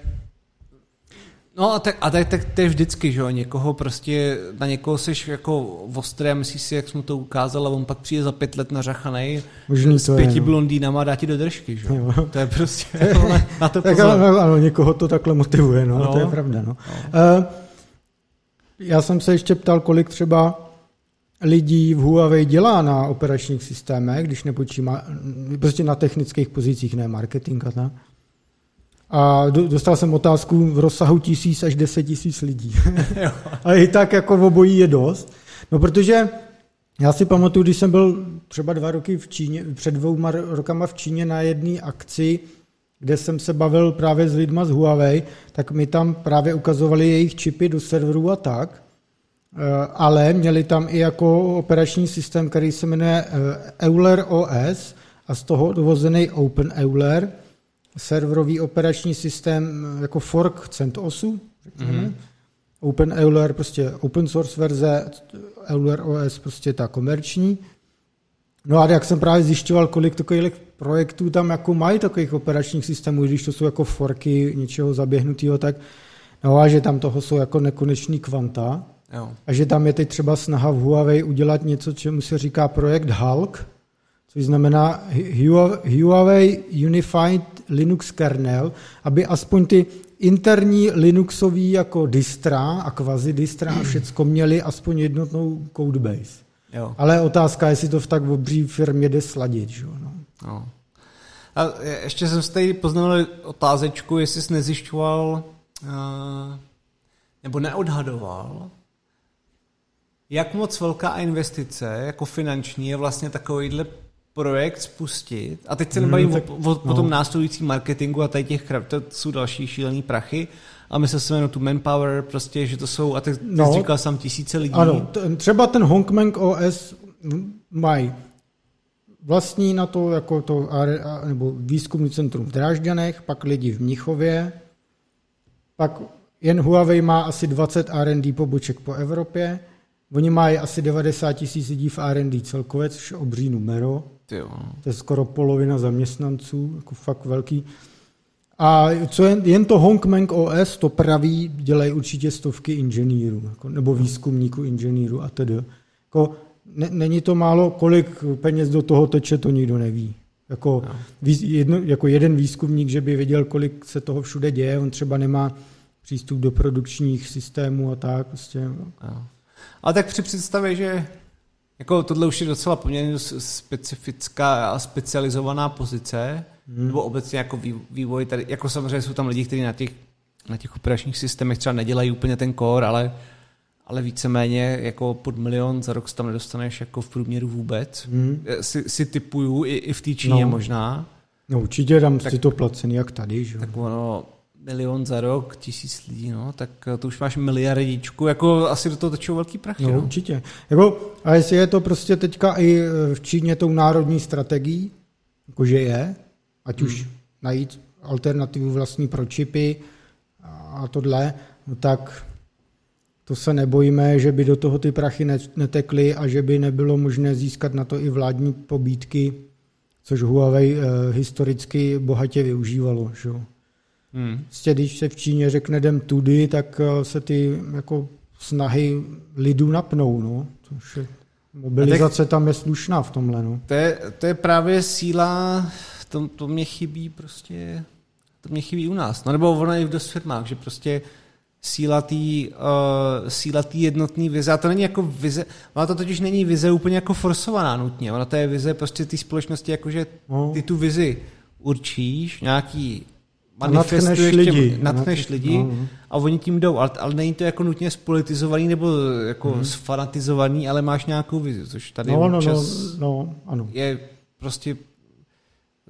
No a tak, a tak, tak to je vždycky, že jo, někoho prostě, na někoho jsi jako ostré a myslíš si, jak jsme to ukázal a on pak přijde za pět let nařachanej Možný s pěti je, no. blondýnama a dá ti do držky, že jo. To je prostě, na, na to tak pozor. ano, někoho to takhle motivuje, no, no. to je pravda, no. no. Uh, já jsem se ještě ptal, kolik třeba lidí v Huawei dělá na operačních systémech, když nepočítá, prostě na technických pozicích, ne marketing a tak. A dostal jsem otázku v rozsahu tisíc až deset tisíc lidí. a i tak jako v obojí je dost. No protože já si pamatuju, když jsem byl třeba dva roky v Číně, před dvouma rokama v Číně na jedné akci, kde jsem se bavil právě s lidma z Huawei, tak mi tam právě ukazovali jejich čipy do serverů a tak, eh, ale měli tam i jako operační systém, který se jmenuje eh, Euler OS a z toho dovozený Open Euler, serverový operační systém jako fork CentOSu, řekněme. Mm-hmm. Open Euler, prostě open source verze, Euler OS prostě ta komerční. No a jak jsem právě zjišťoval, kolik takových projektů tam jako mají takových operačních systémů, když to jsou jako forky něčeho zaběhnutého, tak no a že tam toho jsou jako nekonečný kvanta. Jo. A že tam je teď třeba snaha v Huawei udělat něco, čemu se říká projekt Hulk, což znamená Huawei Unified Linux kernel, aby aspoň ty interní Linuxový jako distra a kvazi distra a všecko měli aspoň jednotnou codebase. Jo. Ale otázka, jestli to v tak obří firmě jde sladit. Že? No. No. A ještě jsem si tady poznal otázečku, jestli jsi nezjišťoval uh, nebo neodhadoval, jak moc velká investice jako finanční je vlastně takovýhle projekt spustit, a teď se nebavím hmm, tak, o, o, no. o tom následujícím marketingu a tady těch to jsou další šílený prachy, a my se smenujeme tu manpower, prostě, že to jsou, a teď no, říkal jsem tisíce lidí. Ano, t- třeba ten Hongmeng OS mají vlastní na to, jako to, nebo výzkumný centrum v Drážďanech, pak lidi v Mnichově, pak jen Huawei má asi 20 R&D poboček po Evropě, Oni mají asi 90 tisíc lidí v R&D celkově, což je obří numero. Jo. To je skoro polovina zaměstnanců, jako fakt velký. A co jen, jen to Hongmeng OS, to praví, dělají určitě stovky inženýrů, jako, nebo výzkumníků inženýrů a tedy. Jako, ne, není to málo, kolik peněz do toho teče, to nikdo neví. Jako, no. jedno, jako jeden výzkumník, že by věděl, kolik se toho všude děje, on třeba nemá přístup do produkčních systémů a tak. Prostě. No. Ale tak při představě, že jako tohle už je docela poměrně specifická a specializovaná pozice, hmm. nebo obecně jako vývoj tady, jako samozřejmě jsou tam lidi, kteří na těch, na těch operačních systémech třeba nedělají úplně ten core, ale, ale víceméně jako pod milion za rok se tam nedostaneš jako v průměru vůbec. Hmm. Si, si typuju i, i v té Číně no. možná. No určitě tam tak, si to placený jak tady, že? Tak ono, milion za rok, tisíc lidí, no, tak to už máš miliardičku, jako asi do toho tečou velký prachy. No, no. určitě. Jako, a jestli je to prostě teďka i v Číně tou národní strategií, jakože je, ať hmm. už najít alternativu vlastní pro čipy a tohle, no tak to se nebojíme, že by do toho ty prachy netekly a že by nebylo možné získat na to i vládní pobídky, což Huawei eh, historicky bohatě využívalo. Že? Hmm. Prostě, když se v Číně řekne jdem tudy, tak eh, se ty jako snahy lidů napnou. No. Což je, mobilizace tam je slušná v tomhle. No. To, je, to je právě síla, to, to mě chybí prostě, to mě chybí u nás. No nebo ono i v dost firmách, že prostě síla té uh, síla tý jednotný vize. A to není jako vize, ona to totiž není vize úplně jako forsovaná nutně. Ona to je vize prostě té společnosti, jakože no. ty tu vizi určíš, nějaký manifestuješ lidi. Těm, natkneš lidi no, a oni tím jdou. Ale, ale není to jako nutně spolitizovaný nebo jako hmm. sfanatizovaný, ale máš nějakou vizi, což tady no, no, no, no, ano. je prostě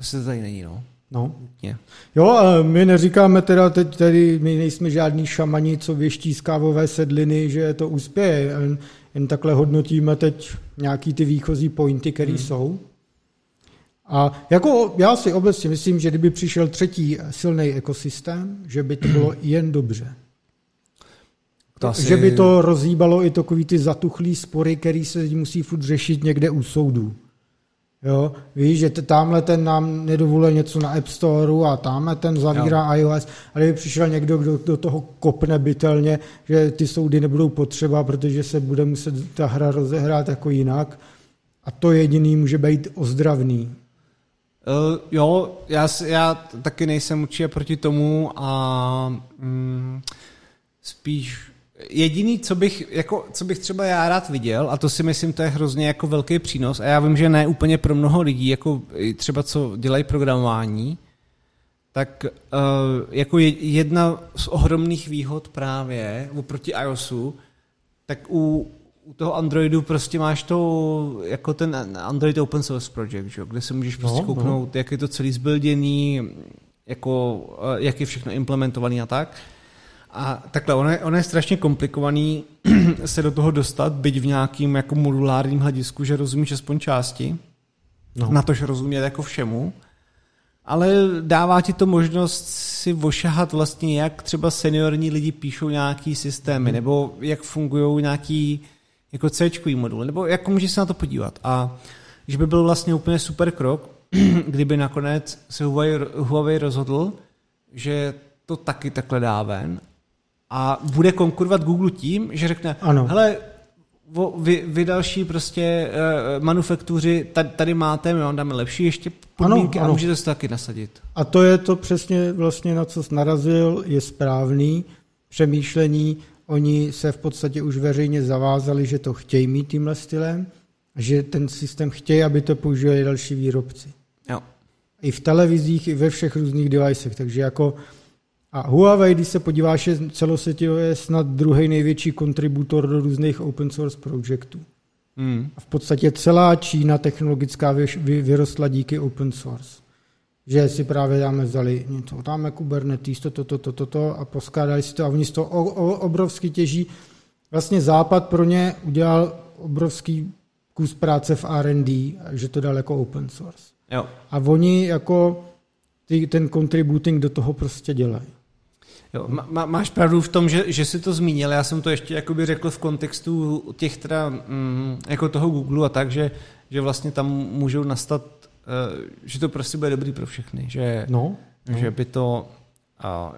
se tady není, no. No. Yeah. Jo, my neříkáme teda teď, tady my nejsme žádní šamani, co věští z kávové sedliny, že to uspěje. Jen, jen takhle hodnotíme teď nějaký ty výchozí pointy, které hmm. jsou. A jako já si obecně myslím, že kdyby přišel třetí silný ekosystém, že by to bylo jen dobře. Asi... Že by to rozhýbalo i takový ty zatuchlý spory, který se musí furt řešit někde u soudu. Jo, víš, že tamhle ten nám nedovoluje něco na App Storeu a tamhle ten zavírá jo. iOS, ale kdyby přišel někdo, kdo do toho kopne bytelně, že ty soudy nebudou potřeba, protože se bude muset ta hra rozehrát jako jinak a to jediný může být ozdravný. Uh, jo, já, já taky nejsem určitě proti tomu a mm, spíš jediný, co bych, jako, co bych třeba já rád viděl, a to si myslím, to je hrozně jako velký přínos, a já vím, že ne úplně pro mnoho lidí, jako třeba co dělají programování, tak uh, jako jedna z ohromných výhod právě oproti iOSu, tak u, u toho Androidu prostě máš to, jako ten Android Open Source Project, že? kde se můžeš prostě no, kouknout, no. jak je to celý zbilděný, jako, jak je všechno implementovaný a tak. A takhle, ono je, ono je strašně komplikovaný se do toho dostat, byť v nějakým jako modulárním hledisku, že rozumíš aspoň části, no. na tož rozumět jako všemu, ale dává ti to možnost si ošahat vlastně, jak třeba seniorní lidi píšou nějaký systémy, hmm. nebo jak fungují nějaký jako c moduly, nebo jak můžeš se na to podívat. A že by byl vlastně úplně super krok, kdyby nakonec se Huawei, Huawei rozhodl, že to taky takhle dá ven a bude konkurovat Google tím, že řekne, ano. hele, vy, vy další prostě uh, manufaktuři, tady, tady máte, my vám dáme lepší ještě podmínky ano, ano. a můžete se taky nasadit. A to je to přesně vlastně, na co jsi narazil, je správný přemýšlení. Oni se v podstatě už veřejně zavázali, že to chtějí mít tímhle stylem, že ten systém chtějí, aby to používali další výrobci. Jo. I v televizích, i ve všech různých devicech, takže jako a Huawei, když se podíváš, je celosvětově snad druhý největší kontributor do různých open source projektů. Hmm. A v podstatě celá Čína technologická vyrostla díky open source. Že si právě dáme vzali něco, dáme Kubernetes, toto, toto, toto to, a poskládali si to a oni z toho obrovsky těží. Vlastně Západ pro ně udělal obrovský kus práce v R&D, že to dal jako open source. Jo. A oni jako ty, ten contributing do toho prostě dělají. Jo, má, máš pravdu v tom, že, že jsi to zmínil, já jsem to ještě jakoby řekl v kontextu těch teda, mm, jako toho Google a tak, že, že vlastně tam můžou nastat, že to prostě bude dobrý pro všechny, že, no, no. že by to, uh,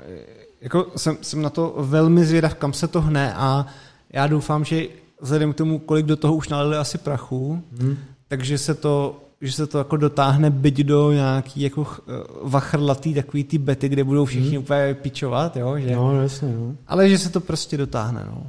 jako jsem, jsem na to velmi zvědav, kam se to hne a já doufám, že vzhledem k tomu, kolik do toho už nalili asi prachu, hmm. takže se to že se to jako dotáhne byť do nějaký jako eh, vachrlatý takový ty bety, kde budou všichni hmm. úplně pičovat, jo? Že, no, jasně, no. Ale že se to prostě dotáhne, no.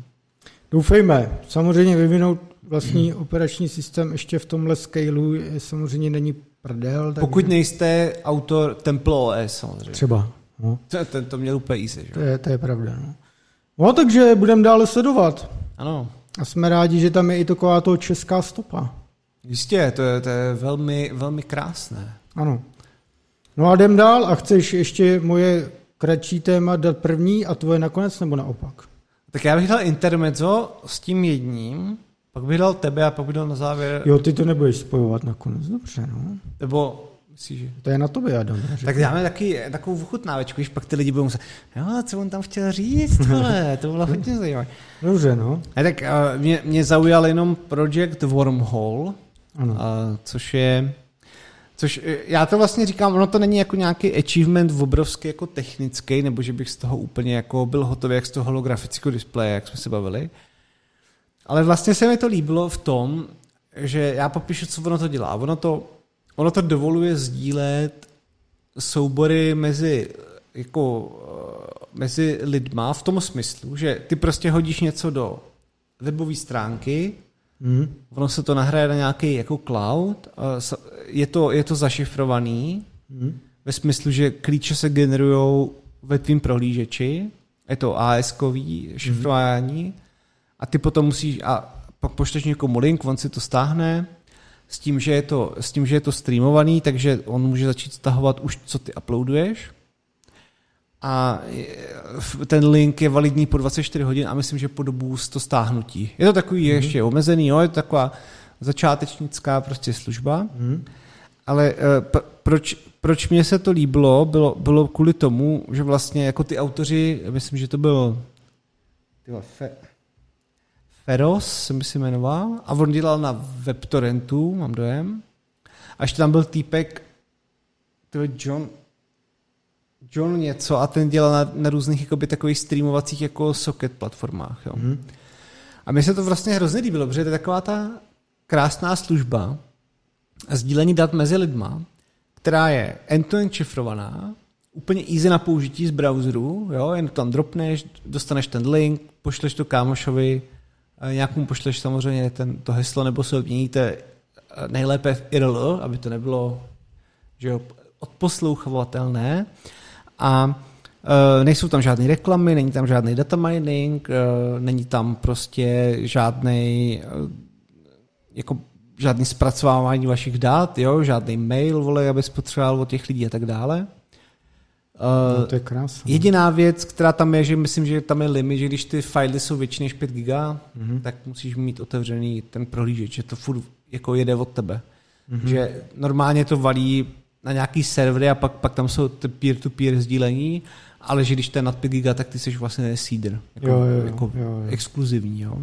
Doufejme. Samozřejmě vyvinout vlastní hmm. operační systém ještě v tomhle scaleu je, samozřejmě není prdel. Takže... Pokud nejste autor Temple OS, samozřejmě. Třeba. No. To, to, to měl úplně easy, že? To je, to je pravda, no. No, takže budeme dále sledovat. Ano. A jsme rádi, že tam je i taková to česká stopa. Jistě, to je, to je velmi, velmi krásné. Ano. No a jdem dál a chceš ještě moje kratší téma dát první a tvoje nakonec nebo naopak? Tak já bych dal intermezzo s tím jedním, pak bych dal tebe a pak bych dal na závěr... Jo, ty to nebudeš spojovat nakonec, dobře, no. Nebo Myslíš, že? To je na tobě, Adam. Tak dáme taky, takovou ochutnávečku, když pak ty lidi budou muset, jo, co on tam chtěl říct, tohle, to bylo hodně zajímavé. Dobře, no. A tak uh, mě, mě zaujal jenom Project Wormhole, Ano. uh, což je, což eh, já to vlastně říkám, ono to není jako nějaký achievement v obrovský jako technický, nebo že bych z toho úplně jako byl hotový, jak z toho holografického displeje, jak jsme se bavili. Ale vlastně se mi to líbilo v tom, že já popíšu, co ono to dělá. Ono to, ono to dovoluje sdílet soubory mezi jako eh, mezi lidma v tom smyslu, že ty prostě hodíš něco do webové stránky, Mhm. ono se to nahraje na nějaký jako cloud, je to, je to zašifrovaný, Mhm. ve smyslu, že klíče se generují ve tvým prohlížeči, je to AS-kový šifrování a ty potom musíš, a pak pošleš někomu link, on si to stáhne, s tím, že je to, s tím, že je to streamovaný, takže on může začít stahovat už, co ty uploaduješ. A ten link je validní po 24 hodin a myslím, že po dobu z to stáhnutí. Je to takový mm-hmm. ještě omezený, jo, je to taková začátečnická prostě služba. Mhm. Ale eh, p- proč, proč mě se to líbilo, bylo, bylo kvůli tomu, že vlastně jako ty autoři, myslím, že to byl tyhle, fe, Feroz, se mi se jmenoval, a on dělal na WebTorrentu, mám dojem. A ještě tam byl týpek, to je John, John něco a ten dělal na, na různých jakoby, takových streamovacích jako socket platformách. Jo. Mhm. A mně se to vlastně hrozně líbilo, protože to je taková ta krásná služba a sdílení dat mezi lidma, která je end-to-end šifrovaná, úplně easy na použití z browseru, jo, jen to tam dropneš, dostaneš ten link, pošleš to kámošovi, nějakému pošleš samozřejmě ten, to heslo, nebo se odměníte eh, nejlépe v IRL, aby to nebylo že jo, odposlouchovatelné. A Uh, nejsou tam žádné reklamy, není tam žádný data mining, uh, není tam prostě žádný uh, jako žádný zpracovávání vašich dat, jo, žádný mail, vole, aby potřeboval od těch lidí a tak dále. Uh, No, to je krásné. Jediná věc, která tam je, že myslím, že tam je limit, že když ty fily jsou větší než 5 giga, Mhm. tak musíš mít otevřený ten prohlížeč, že to furt jako jede od tebe. Mhm. Že normálně to valí na nějaký servery a pak, pak tam jsou ty peer-to-peer sdílení, ale že když to je nad 5 giga, tak ty jsi vlastně seeder, jako, jo, jo, jako jo, jo. exkluzivní. Jo.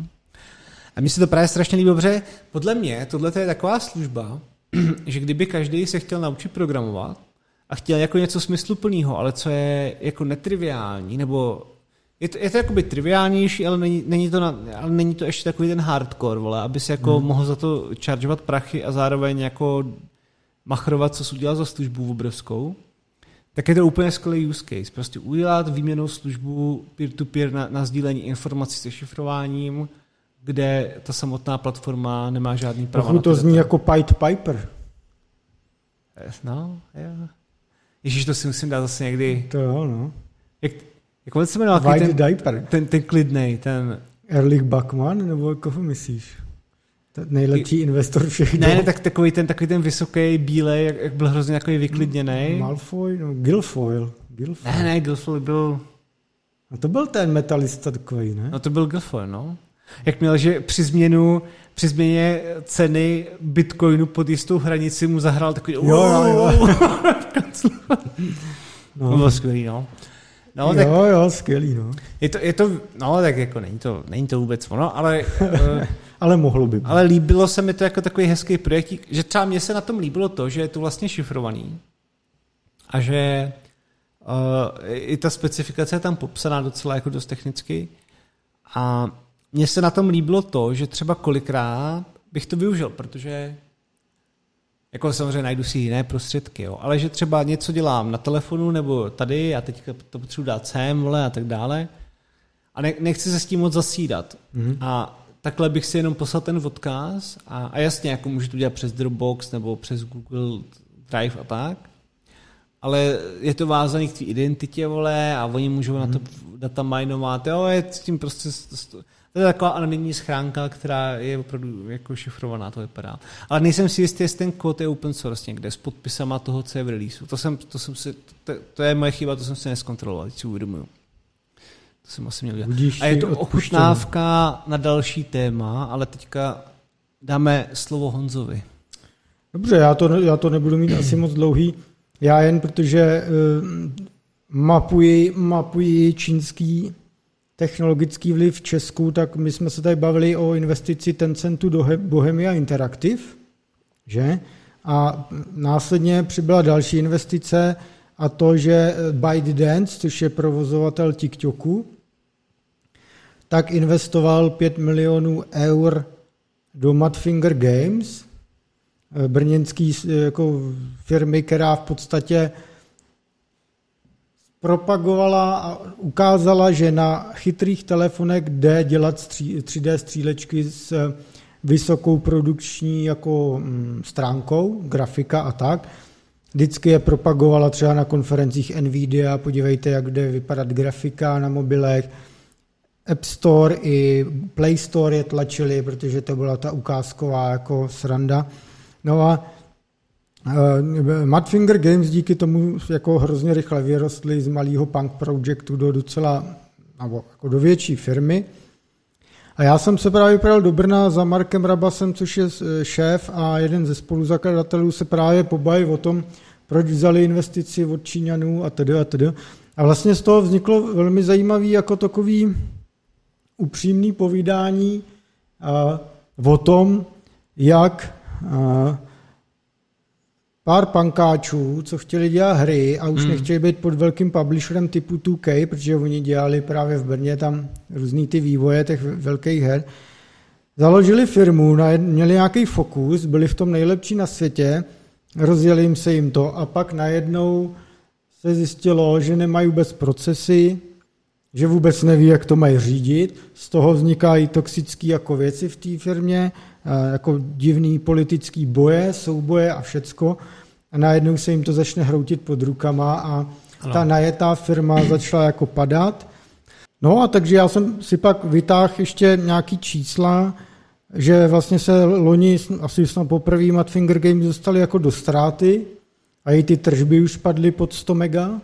A mně se to právě strašně líbí, protože podle mě tohle je taková služba, že kdyby každý se chtěl naučit programovat a chtěl jako něco smysluplného, ale co je jako netriviální, nebo je to, je to jakoby triviálnější, ale není, není, to na, ale není to ještě takový ten hardcore, vole, aby si jako hmm. mohl za to chargeovat prachy a zároveň jako machrovat, co jsi udělal za službu obrovskou, tak je to úplně skvělý use case. Prostě udělat výměnou službu peer-to-peer na, na sdílení informací se šifrováním, kde ta samotná platforma nemá žádný právo Trochu to zní jako Pied Piper. Eh, No, jo. Ježíš, to si musím dát zase někdy. To jo, no. Jak, jak on se jmenoval? takový White Ten, Diaper. ten, ten klidnej, ten... Erlich Bachmann, nebo koho myslíš? Ten nejlepší investor všech Ne, ne, tak takový ten, takový ten vysoký, bílej, jak, jak byl hrozně takový vyklidněný. Malfoy, no, Guilfoyle. Guilfoyle. Ne, ne, Guilfoyle byl... A to byl ten metalista takový, ne? No to byl Guilfoyle, no. Jak měl, že při změnu, při změně ceny bitcoinu pod jistou hranici mu zahrál takový... Jo, jo, jo. No. To bylo skvělý, no. No, jo, tak jo, skvělý, no. je to, je to, no tak jako není to, není to vůbec ono, ale, eh, Ale mohlo by být. ale líbilo se mi to jako takový hezký projekt, že třeba mně se na tom líbilo to, že je to vlastně šifrovaný a že uh, i ta specifikace je tam popsaná docela jako dost technicky a mně se na tom líbilo to, že třeba kolikrát bych to využil, protože jako samozřejmě najdu si jiné prostředky, jo. ale že třeba něco dělám na telefonu nebo tady a teďka to potřebuji dát sem, vole, a tak dále a ne, nechci se s tím moc zasídat. Mhm. A takhle bych si jenom poslal ten odkaz a, a jasně, jako můžu to dělat přes Dropbox nebo přes Google Drive a tak, ale je to vázaný k tvý identitě, vole, a oni můžou na to data minovat, jo, je s tím prostě, s- s- to je taková anonymní schránka, která je opravdu jako šifrovaná, to vypadá. Ale nejsem si jistý, jestli ten kód je open source někde s podpisama toho, co je v releaseu. To, jsem, to, jsem si, to, to je moje chyba, to jsem si neskontroloval, teď si uvědomuju. To jsem asi měl dělat. A je to ochutnávka na další téma, ale teďka dáme slovo Honzovi. Dobře, já to, já to nebudu mít asi moc dlouhý. Já jen, protože uh, mapuji, mapuji čínský technologický vliv v Česku, tak my jsme se tady bavili o investici Tencentu do Bohemia Interactive, že? A následně přibyla další investice a to, že ByteDance, což je provozovatel TikToku, tak investoval 5 milionů eur do Madfinger Games, brněnský jako firmy, která v podstatě propagovala a ukázala, že na chytrých telefonech jde dělat 3D střílečky s vysokou produkční jako mm, stránkou, grafika a tak. Vždycky je propagovala třeba na konferencích Nvidia, podívejte, jak jde vypadat grafika na mobilech. App Store i Play Store je tlačili, protože to byla ta ukázková jako sranda. No a Madfinger Games díky tomu jako hrozně rychle vyrostly z malého punk projektu do docela nebo jako do větší firmy. A já jsem se právě vypadal do Brna za Markem Rabasem, což je eh, šéf a jeden ze spoluzakladatelů se právě pobaví o tom, proč vzali investici od Číňanů a tedy a tedy. A vlastně z toho vzniklo velmi zajímavý jako takový upřímný povídání uh, o tom, jak pár pankáčů, co chtěli dělat hry a už hmm. nechtěli být pod velkým publisherem typu 2K, protože oni dělali právě v Brně tam různý ty vývoje těch velkých her. Založili firmu, měli nějaký fokus, byli v tom nejlepší na světě, rozjeli jim se jim to a pak najednou se zjistilo, že nemají vůbec procesy, že vůbec neví, jak to mají řídit. Z toho vznikají toxické jako věci v té firmě, jako divný politický boje, souboje a všecko a najednou se jim to začne hroutit pod rukama a ta najetá firma začala jako padat. No a takže já jsem si pak vytáhl ještě nějaký čísla, že vlastně se loni asi snad poprvé Madfinger Games dostali jako do ztráty a i ty tržby už padly pod 100 mega.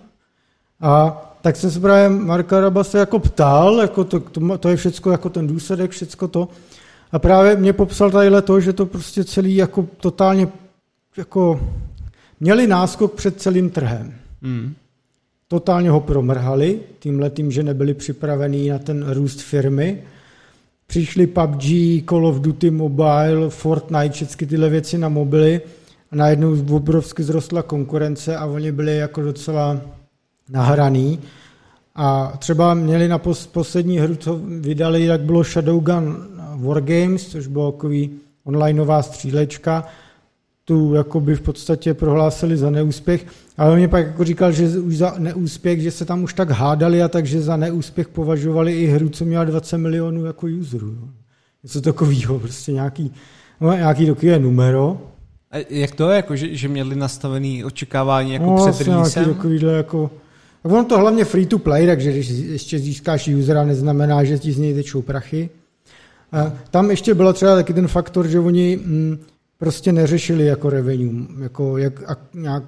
A tak jsem se právě Marka Rabase jako ptal, jako to, to, to je všecko jako ten důsledek, všecko to. A právě mě popsal tadyhle to, že to prostě celý jako totálně jako měli náskok před celým trhem. Hmm. Totálně ho promrhali, tímhle tím, že nebyli připravení na ten růst firmy. Přišli PUBG, Call of Duty Mobile, Fortnite, všechny tyhle věci na mobily a najednou obrovsky zrostla konkurence a oni byli jako docela nahraný. A třeba měli na poslední hru, co vydali, jak bylo Shadowgun Wargames, což bylo takový onlineová střílečka, tu jakoby v podstatě prohlásili za neúspěch, ale on mě pak jako říkal, že už za neúspěch, že se tam už tak hádali a takže za neúspěch považovali i hru, co měla 20 milionů jako userů. Něco takového, prostě nějaký, no, nějaký takové numero. A jak to je, jako, že, že měli nastavený očekávání jako no, před vlastně takovýhle jako... A ono to hlavně free to play, takže když ještě získáš usera, neznamená, že ti z něj tečou prachy. A tam ještě byla třeba taky ten faktor, že oni mm, prostě neřešili jako revenue, jako jak, a nějak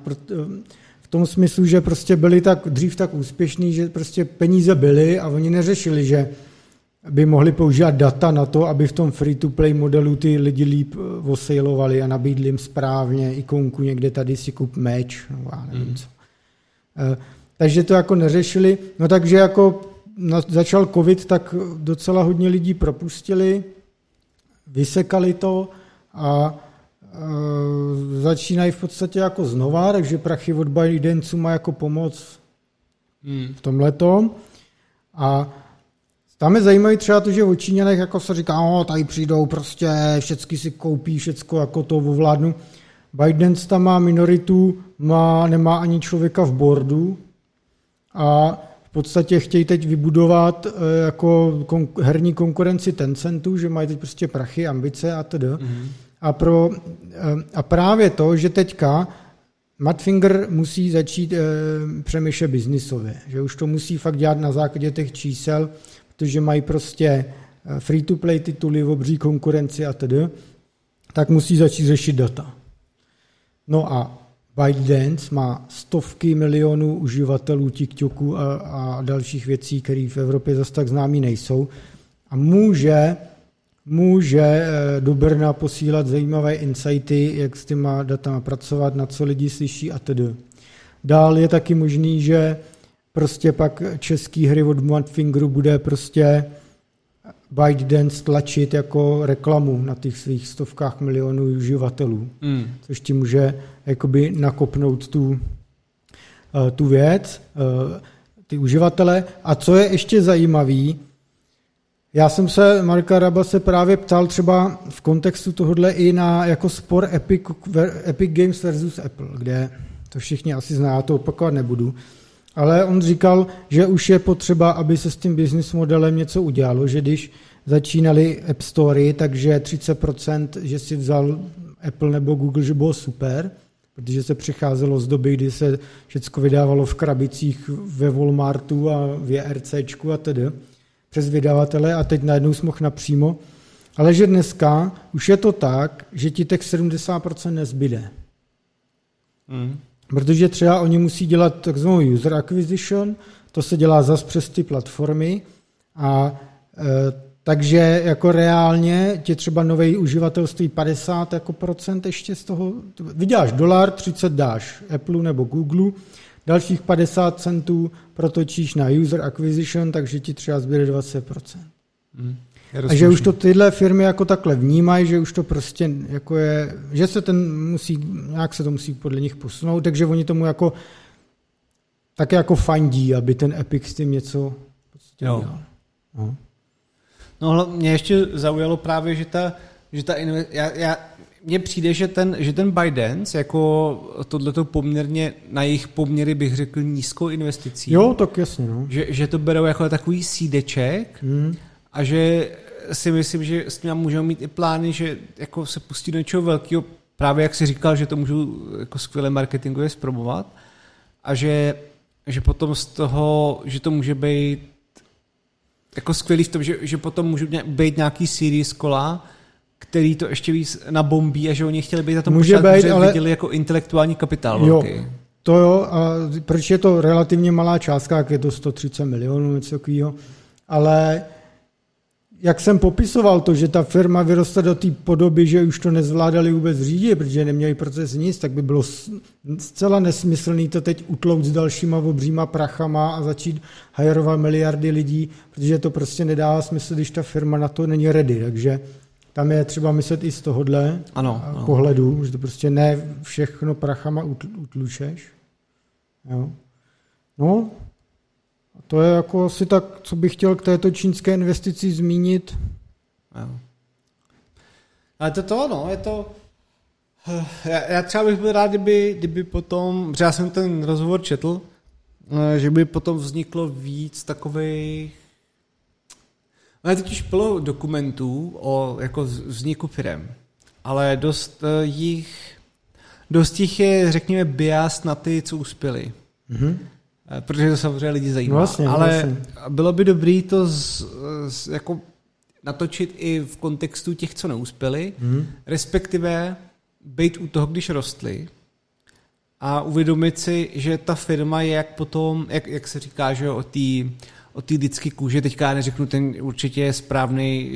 v tom smyslu, že prostě byli tak dřív tak úspěšní, že prostě peníze byly a oni neřešili, že by mohli používat data na to, aby v tom free-to-play modelu ty lidi líp eh, osailovali a nabídli jim správně ikonku někde tady si kup meč, no já nevím mm. co. Eh, takže to jako neřešili. No takže jako začal covid, tak docela hodně lidí propustili, vysekali to a e, začínají v podstatě jako znova, takže prachy od Bidencu má jako pomoc hmm. v tom letom. A tam je zajímavé třeba to, že o Číňanech jako se říká, o, tady přijdou prostě, všecky si koupí, všecko jako to ovládnu. Biden tam má minoritu, má, nemá ani člověka v boardu a v podstatě chtějí teď vybudovat eh, jako kon, herní konkurenci Tencentu, že mají teď prostě prachy, ambice a td. Mm-hmm. A, pro, eh, a právě to, že teďka Madfinger musí začít e, přemýšlet biznisově, že už to musí fakt dělat na základě těch čísel, protože mají prostě free-to-play tituly, obří konkurenci a tedy, tak musí začít řešit data. No a ByteDance má stovky milionů uživatelů TikToku a, a dalších věcí, které v Evropě zase tak známí nejsou a může může eh, do Brna posílat zajímavé insighty, jak s těma datama pracovat, na co lidi slyší a tedy. Dál je taky možný, že prostě pak český hry od Mudfingeru bude prostě ByteDance tlačit jako reklamu na těch svých stovkách milionů uživatelů, mm. což ti může jakoby nakopnout tu, eh, tu věc, eh, ty uživatele. A co je ještě zajímavý, já jsem se Marka Raba se právě ptal třeba v kontextu tohohle i na jako spor Epic, Epic Games versus Apple, kde to všichni asi zná, já to opakovat nebudu, ale on říkal, že už je potřeba, aby se s tím business modelem něco udělalo, že když začínali App Story, takže 30%, že si vzal Apple nebo Google, že bylo super, protože se přicházelo z doby, kdy se všechno vydávalo v krabicích ve Walmartu a v JRCčku a tedy přes vydavatele a teď najednou jsme mohl napřímo. Ale že dneska už je to tak, že ti těch 70% nezbyde. Mm. Protože třeba oni musí dělat takzvanou user acquisition, to se dělá zas přes ty platformy a e, takže jako reálně ti třeba nový uživatel stojí 50 jako procent ještě z toho. Vyděláš dolar, 30 dáš Apple nebo Google, dalších 50 centů protočíš na user acquisition, takže ti třeba zbyde 20 hmm. A že už to tyhle firmy jako takhle vnímají, že už to prostě jako je, že se ten musí, nějak se to musí podle nich posunout, takže oni tomu jako tak jako fandí, aby ten Epic s tím něco prostě jo. dělal. No. No mě ještě zaujalo právě, že ta, že ta já, já, mně přijde, že ten, že ten ByteDance jako tohleto poměrně na jejich poměry bych řekl nízkou investicí. Jo, tak jasně. No. Že, že to berou jako takový sídeček hmm. a že si myslím, že s tím můžou mít i plány, že jako se pustí do něčeho velkého, právě jak si říkal, že to můžu jako skvěle marketingově zpromovat a že, že potom z toho, že to může být jako skvělý v tom, že, že potom můžu být nějaký series kola, který to ještě víc nabombí a že oni chtěli být na tom Může pořád, být, ale... viděli jako intelektuální kapitál jo, velký. To jo, a proč je to relativně malá částka, jak je to 130 milionů, něco takového, ale jak jsem popisoval to, že ta firma vyrostla do té podoby, že už to nezvládali vůbec řídit, protože neměli proces nic, tak by bylo zcela nesmyslný to teď utlout s dalšíma obříma prachama a začít hajerovat miliardy lidí, protože to prostě nedává smysl, když ta firma na to není ready. Takže tam je třeba myslet i z tohohle ano, ano. pohledu, že to prostě ne všechno prachama utlučeš. Jo. No, to je jako asi tak, co bych chtěl k této čínské investici zmínit. Jo. Ale to to, no, je to... Já, já třeba bych byl rád, kdyby, kdyby potom, protože já jsem ten rozhovor četl, eh, že by potom vzniklo víc takových ale totiž plno dokumentů o jako vzniku firem, ale dost uh, jich, dost jich je, řekněme, bias na ty, co uspěli. Mm-hmm. Protože to samozřejmě lidi zajímá. Vlastně, ale vlastně. bylo by dobré to z, z, jako natočit i v kontextu těch, co neuspěli, mm-hmm. respektive být u toho, když rostli a uvědomit si, že ta firma je jak potom, jak, jak se říká, že o té o té lidské kůži, teďka já neřeknu ten určitě správný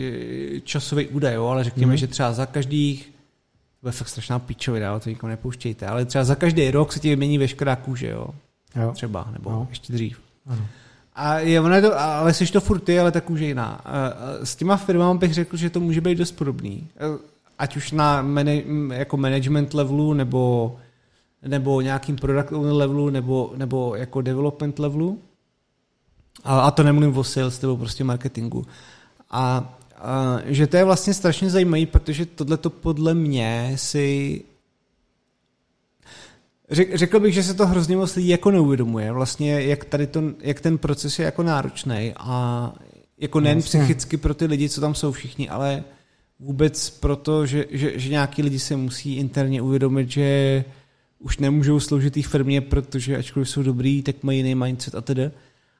eh, časový údaj, jo, ale řekněme, mm. že třeba za každých, to je fakt strašná píčovina, to nikomu nepouštějte, ale třeba za každý rok se ti vymění veškerá kůže, jo. jo. Třeba, nebo jo. ještě dřív. Ano. A je, ono je to, ale jsi to furt ty, ale ta kůže jiná. S těma firmami bych řekl, že to může být dost podobný. Eh, ať už na mani, jako management levelu, nebo, nebo nějakým product levelu, nebo, nebo jako development levelu. A, a to nemluvím o sales nebo prostě marketingu. A, a že to je vlastně strašně zajímavé, protože tohle to podle mě si Řekl bych, že se to hrozně moc lidí jako neuvědomuje, vlastně jak tady to, jak ten proces je jako náročný a jako nejen vlastně. psychicky pro ty lidi, co tam jsou všichni, ale vůbec proto, že, že, že nějaký lidi se musí interně uvědomit, že už nemůžou sloužit té firmě, protože ačkoliv jsou dobrý, tak mají jiný mindset a tedy.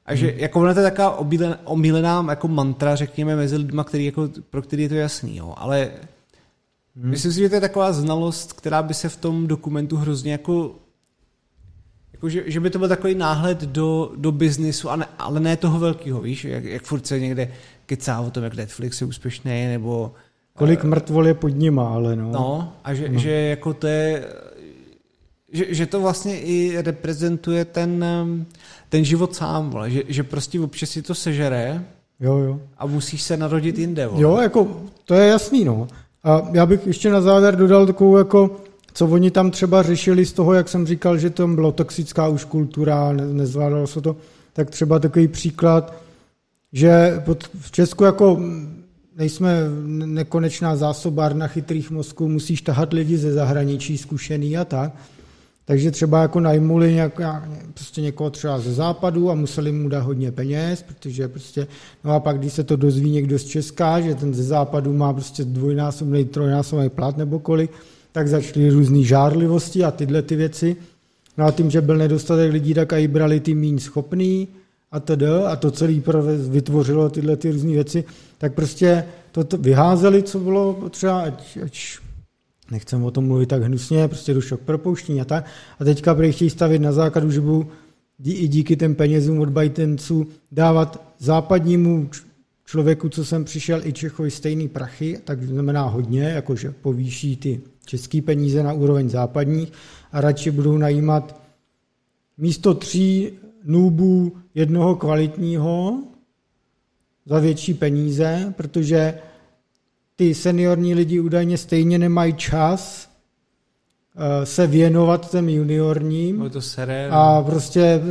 A že hmm. jako ona to je taková omílená jako mantra, řekněme, mezi lidma, který jako, pro který je to jasný, jo. ale hmm. myslím si, že to je taková znalost, která by se v tom dokumentu hrozně jako jako, že, že by to byl takový náhled do, do biznisu, ale, ale ne toho velkého, víš, jak, jak furt se někde kecá o tom, jak Netflix je úspěšný, nebo... Kolik uh, mrtvol je pod nima, ale no. No, a že, no. že jako to je... Že, že to vlastně i reprezentuje ten, ten život sám, vole. Že, že prostě občas si to sežere jo, jo. a musíš se narodit jinde. Vole. Jo, jako to je jasný, no. A já bych ještě na závěr dodal takovou jako co oni tam třeba řešili z toho, jak jsem říkal, že tam byla toxická už kultura, ne, nezvládalo se to, tak třeba takový příklad, že pod, v Česku jako nejsme nekonečná zásobárna chytrých mozků, musíš tahat lidi ze zahraničí zkušený a tak. Takže třeba jako najmuli nějak, prostě někoho třeba ze západu a museli mu dát hodně peněz, protože prostě, no a pak když se to dozví někdo z Česka, že ten ze západu má prostě dvojnásobný, trojnásobný plat nebo kolik, tak začaly různé žárlivosti a tyhle ty věci. No a tím, že byl nedostatek lidí, tak i brali ty méně schopný a td. A to celé vytvořilo tyhle ty různé věci, tak prostě to, to vyházeli, co bylo třeba, ať, ať nechcem o tom mluvit tak hnusně, prostě došlo k propouštění a tak. A teďka prý chtějí stavit na základu, že budou i díky těm penězům od bajtenců dávat západnímu člověku, co jsem přišel, i Čechovi stejný prachy, tak znamená hodně, jakože povýší ty české peníze na úroveň západních a radši budou najímat místo tří nůbů jednoho kvalitního za větší peníze, protože ty seniorní lidi údajně stejně nemají čas eh, se věnovat těm juniorním. No to sere, a prostě eh,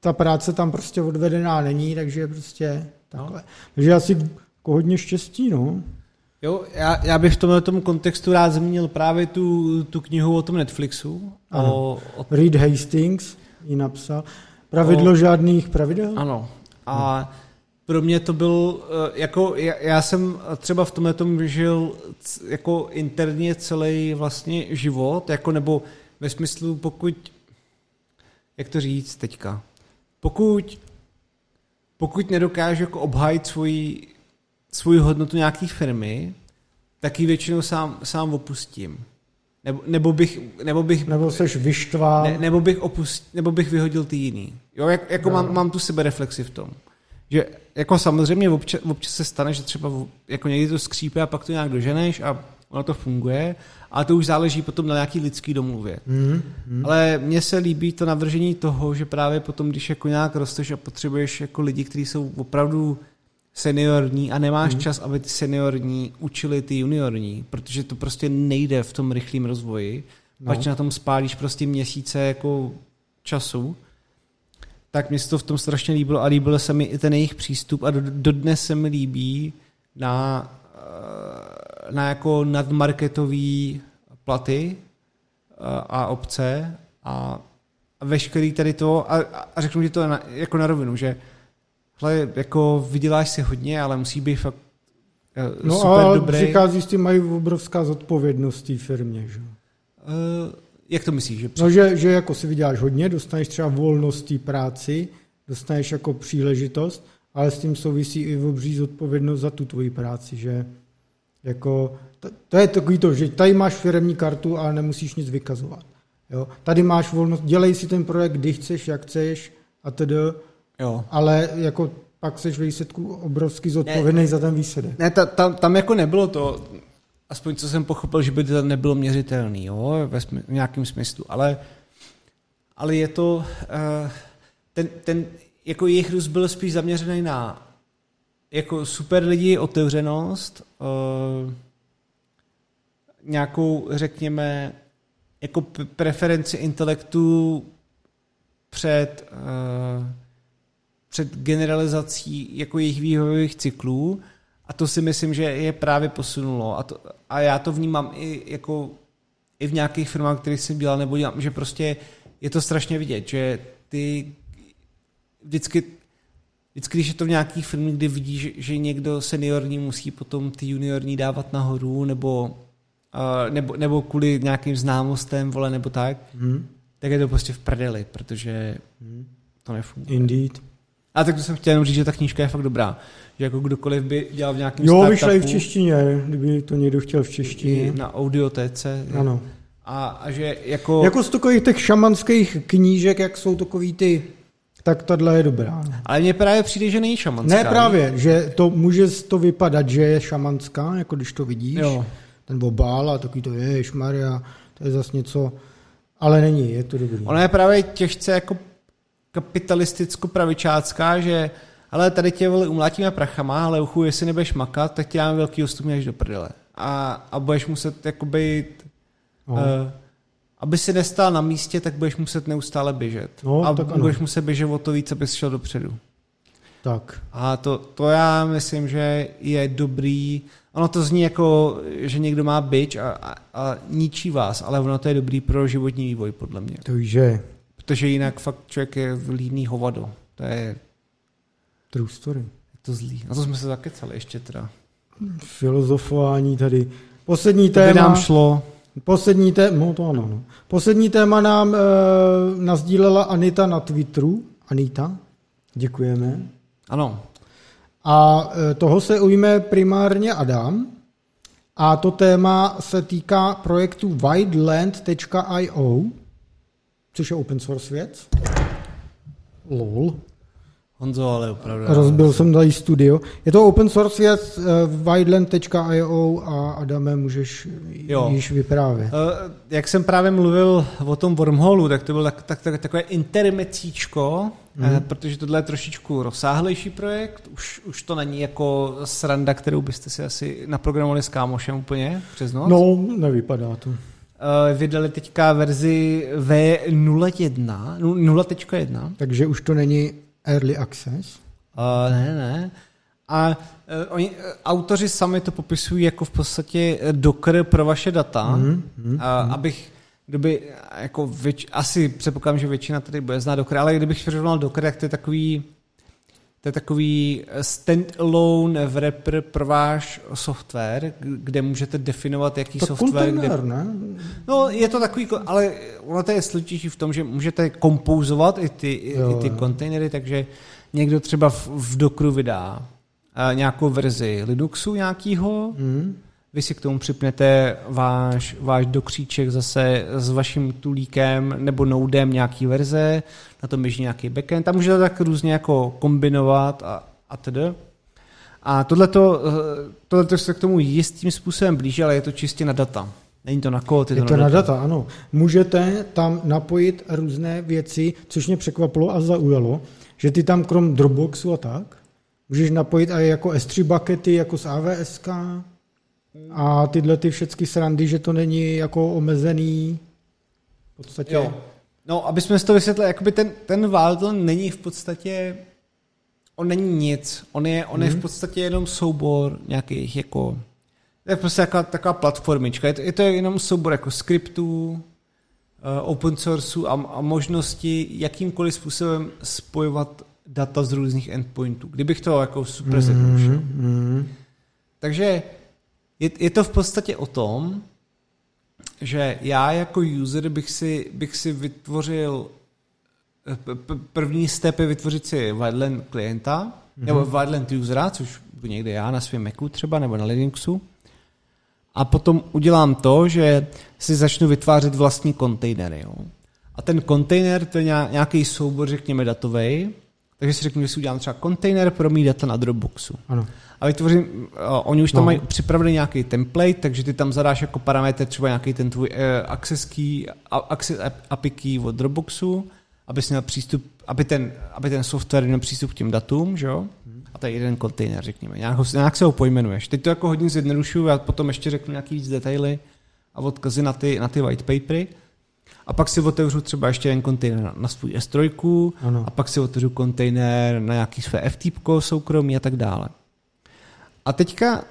ta práce tam prostě odvedená není, takže prostě takhle. No. Takže asi jako hodně štěstí, no. Jo, já, já bych v tomhle tom kontextu rád zmínil právě tu, tu knihu o tom Netflixu. O, o... Reed Hastings ji napsal. Pravidlo o... žádných pravidel? Ano. A hmm. Pro mě to byl, eh, jako já, já jsem třeba v tomhle tom žil jako interně celý vlastně život, jako nebo ve smyslu pokud, jak to říct teďka, pokud pokud nedokážu jako obhájit svoji svou hodnotu nějaký firmy, tak ji většinou sám, sám opustím. Nebo, nebo bych... Nebo, bych, nebo seš vyštván. Ne, nebo, bych opust, nebo bych vyhodil ty jiný. Jo, jak, jako no. mám, mám tu sebereflexi v tom. Že jako samozřejmě občas, občas se stane, že třeba jako někdy to skřípe a pak to nějak doženeš a ono to funguje, ale to už záleží potom na nějaký lidský domluvě. Mm, mm. Ale mně se líbí to navržení toho, že právě potom, když jako nějak rosteš a potřebuješ jako lidi, kteří jsou opravdu seniorní a nemáš hmm. čas, aby ty seniorní učili ty juniorní, protože to prostě nejde v tom rychlém rozvoji. No. Pač na tom spálíš prostě měsíce jako času, tak mě se to v tom strašně líbilo a líbil se mi i ten jejich přístup a dodnes se mi líbí na, eh, na jako nadmarketový platy eh, a obce a veškerý tady to a, a řeknu ti to na, jako na rovinu, že hle, jako vyděláš si hodně, ale musí být fakt uh, no super a dobrý. přichází s tím, mají obrovská zodpovědnost té firmě, že? Uh, jak to myslíš? Že no, že, že jako si vyděláš hodně, dostaneš třeba volnost té práci, dostaneš jako příležitost, ale s tím souvisí i obří zodpovědnost za tu tvoji práci, že jako, to, to je takový to, že tady máš firmní kartu a nemusíš nic vykazovat. Jo? Tady máš volnost, dělej si ten projekt, kdy chceš, jak chceš a tedy Jo. Ale jako pak seš výsledku obrovský zodpovědný ne, za ten výsledek. Ne, ta, tam, tam jako nebylo to, aspoň co jsem pochopil, že by to nebylo měřitelný, jo, ve smy, v nějakém smyslu, ale, ale je to, uh, ten, ten, jako jejich růst byl spíš zaměřený na jako super lidi, otevřenost, uh, nějakou, řekněme, jako preferenci intelektu před uh, před generalizací jako jejich vývojových cyklů a to si myslím, že je právě posunulo a, to, a já to vnímám i jako i v nějakých firmách, kterých jsem dělal nebo dělám, že prostě je to strašně vidět, že ty vždycky Vždycky, když je to v nějaký firmě, kdy vidíš, že, že někdo seniorní musí potom ty juniorní dávat nahoru, nebo, uh, nebo, nebo kvůli nějakým známostem, vole, nebo tak, hmm. tak je to prostě v prdeli, protože hmm. to nefunguje. Indeed. A tak to jsem chtěl jenom říct, že ta knížka je fakt dobrá. Že jako kdokoliv by dělal v nějakém Jo, vyšla i v češtině, kdyby to někdo chtěl v češtině. Na audiotéce. Ano. A, a že jako... Jako z takových těch šamanských knížek, jak jsou takový ty tak tahle je dobrá. Ale mně právě přijde, že není šamanská. Ne právě, že to může to vypadat, že je šamanská, jako když to vidíš, Jo. ten obál a takový to je, Maria, to je zase něco, ale není, je to dobrý. Ona je právě těžce jako kapitalisticko-pravičácká, že ale tady tě vole umlátíme prachama, ale uchu, jestli nebudeš makat, tak ti dáme velký ostupně až do prdele. A, a budeš muset jako být, No. uh, aby si nestál na místě, tak budeš muset neustále běžet. No, a tak ano. budeš muset běžet o to víc, abys šel dopředu. Tak. A to, to já myslím, že je dobrý. Ono to zní jako, že někdo má bič a, a, a ničí vás, ale ono to je dobrý pro životní vývoj, podle mě. Takže Protože jinak fakt člověk je líný hovado. To je, true story. je to zlý. A to jsme se zakecali ještě teda. Filozofování tady. Poslední To by téma. nám šlo. Poslední téma, no to ano, no. Poslední téma nám e, nazdílela Anita na Twitteru. Anita, děkujeme. Ano. A e, toho se ujme primárně Adam. A to téma se týká projektu wideland.io, což je open source věc. LOL. Honzo, ale opravdu. Rozbil jsem tady studio. Je to open source věc e, wideland.io a Adame, můžeš Jo. již vyprávět. Eh, Jak jsem právě mluvil o tom wormholu, tak to bylo tak, tak, tak, takové intermecíčko, mm. protože tohle je trošičku rozsáhlejší projekt. Už, už to není jako sranda, kterou byste si asi naprogramovali s kámošem úplně přes noc. No, nevypadá to. Eh, Vydali teďka verzi V01, 0.1. Takže už to není early access. Uh, ne, ne. A uh, oni, uh, autoři sami to popisují jako v podstatě Docker pro vaše data, mm, mm, uh, abych, kdyby, jako věč, asi předpokládám, že většina tady bude znát Docker, ale kdybych přirovnal Docker, tak to je takový, to je takový eh, standalone wrapper pro váš software, kde můžete definovat, jaký To software, kde kontejner, ne? No, je to takový, ko- ale ono to je složitější v tom, že můžete kompouzovat i ty, Jo, i ty kontejnery, takže někdo třeba v, v Dockeru vydá uh, nějakou verzi Linuxu nějakýho, Hmm. vy si k tomu připnete váš, váš dokříček zase s vaším tulíkem nebo nodem nějaký verze, na tom běží nějaký backend, tam můžete tak různě jako kombinovat a, a tedy. A tohleto, eh, tohleto se k tomu jistým způsobem blíží, ale je to čistě na data. Není to na kód, je, Je to na data, ano. Můžete tam napojit různé věci, což mě překvapilo a zaujalo, že ty tam krom Dropboxu a tak, můžeš napojit i jako S3 buckety, jako z AWS a tyhle ty všechny srandy, že to není jako omezený v podstatě. Jo. No, aby jsme si to vysvětlili, jakoby ten, ten Wildland není v podstatě, on není nic, on je, on je v podstatě jenom soubor nějakých jako, to je prostě taková, taková platformička, je to, je to jenom soubor jako skriptů, uh, open sourceu a, a možnosti jakýmkoliv způsobem spojovat data z různých endpointů. Kdybych to jako super zjednodušil. Mm, Takže je, je to v podstatě o tom, že já jako user bych si, bych si vytvořil p- první step je vytvořit si Wildland klienta, mm-hmm. nebo Wildland usera, což budu někde já na svém Macu třeba, nebo na Linuxu. A potom udělám to, že si začnu vytvářet vlastní kontejnery. Jo. A ten kontejner to je nějak- nějaký soubor, řekněme, datový. Takže si řeknu, že si udělám třeba kontejner pro mý data na Dropboxu. ano. A vytvořím, uh, oni už tam No. mají připravený nějaký template, takže ty tam zadáš jako parametr třeba nějaký ten tvůj uh, access key, a- access ap- API key od Dropboxu, aby měl přístup, aby ten, aby ten software měl přístup k těm datům, že jo? A to je jeden kontejner, řekněme. Nějak, ho, nějak se ho pojmenuješ. Teď to jako hodně zjednodušuju, já potom ještě řeknu nějaký víc detaily a odkazy na ty, na ty white papery. A pak si otevřu třeba ještě jeden kontejner na, na svůj S3 Ano. a pak si otevřu kontejner na nějaký své FTP soukromí a tak dále. A teďka,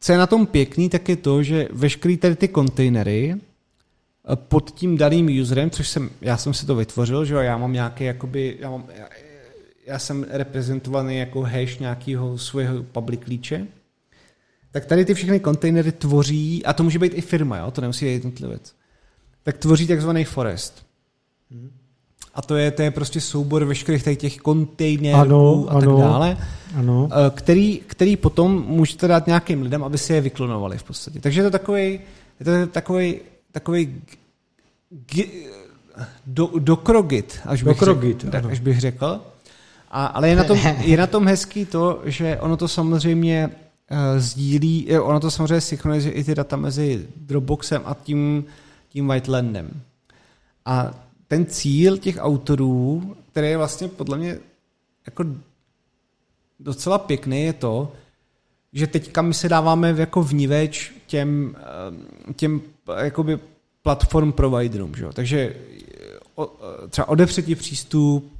co je na tom pěkný, tak je to, že veškerý tady ty kontejnery eh, pod tím daným userem, což jsem, já jsem si to vytvořil, že jo, já mám nějaký, jakoby, já, mám, já, já jsem reprezentovaný jako hash nějakého svého public klíče, tak tady ty všechny kontejnery tvoří, a to může být i firma, jo, to nemusí být jednotlivec, tak tvoří takzvaný forest. A to je, to je prostě soubor veškerých těch kontejnerů Ano, a tak ano. dále, Ano. eh, který, který potom můžete dát nějakým lidem, aby si je vyklonovali v podstatě. Takže je to takový, je to takový, takový g, do, dokrogit, až bych, Dokrogit, řekl, ano. až bych řekl. A, ale je na, tom, je na tom hezký to, že ono to samozřejmě uh, sdílí, eh, ono to samozřejmě synchronizuje i ty data mezi Dropboxem a tím, tím Whitelandem. A ten cíl těch autorů, který je vlastně podle mě jako docela pěkný, je to, že teďka my se dáváme jako vníveč těm, eh, těm eh, jakoby platform providerům. Že jo? Takže eh, třeba odepřed ti přístup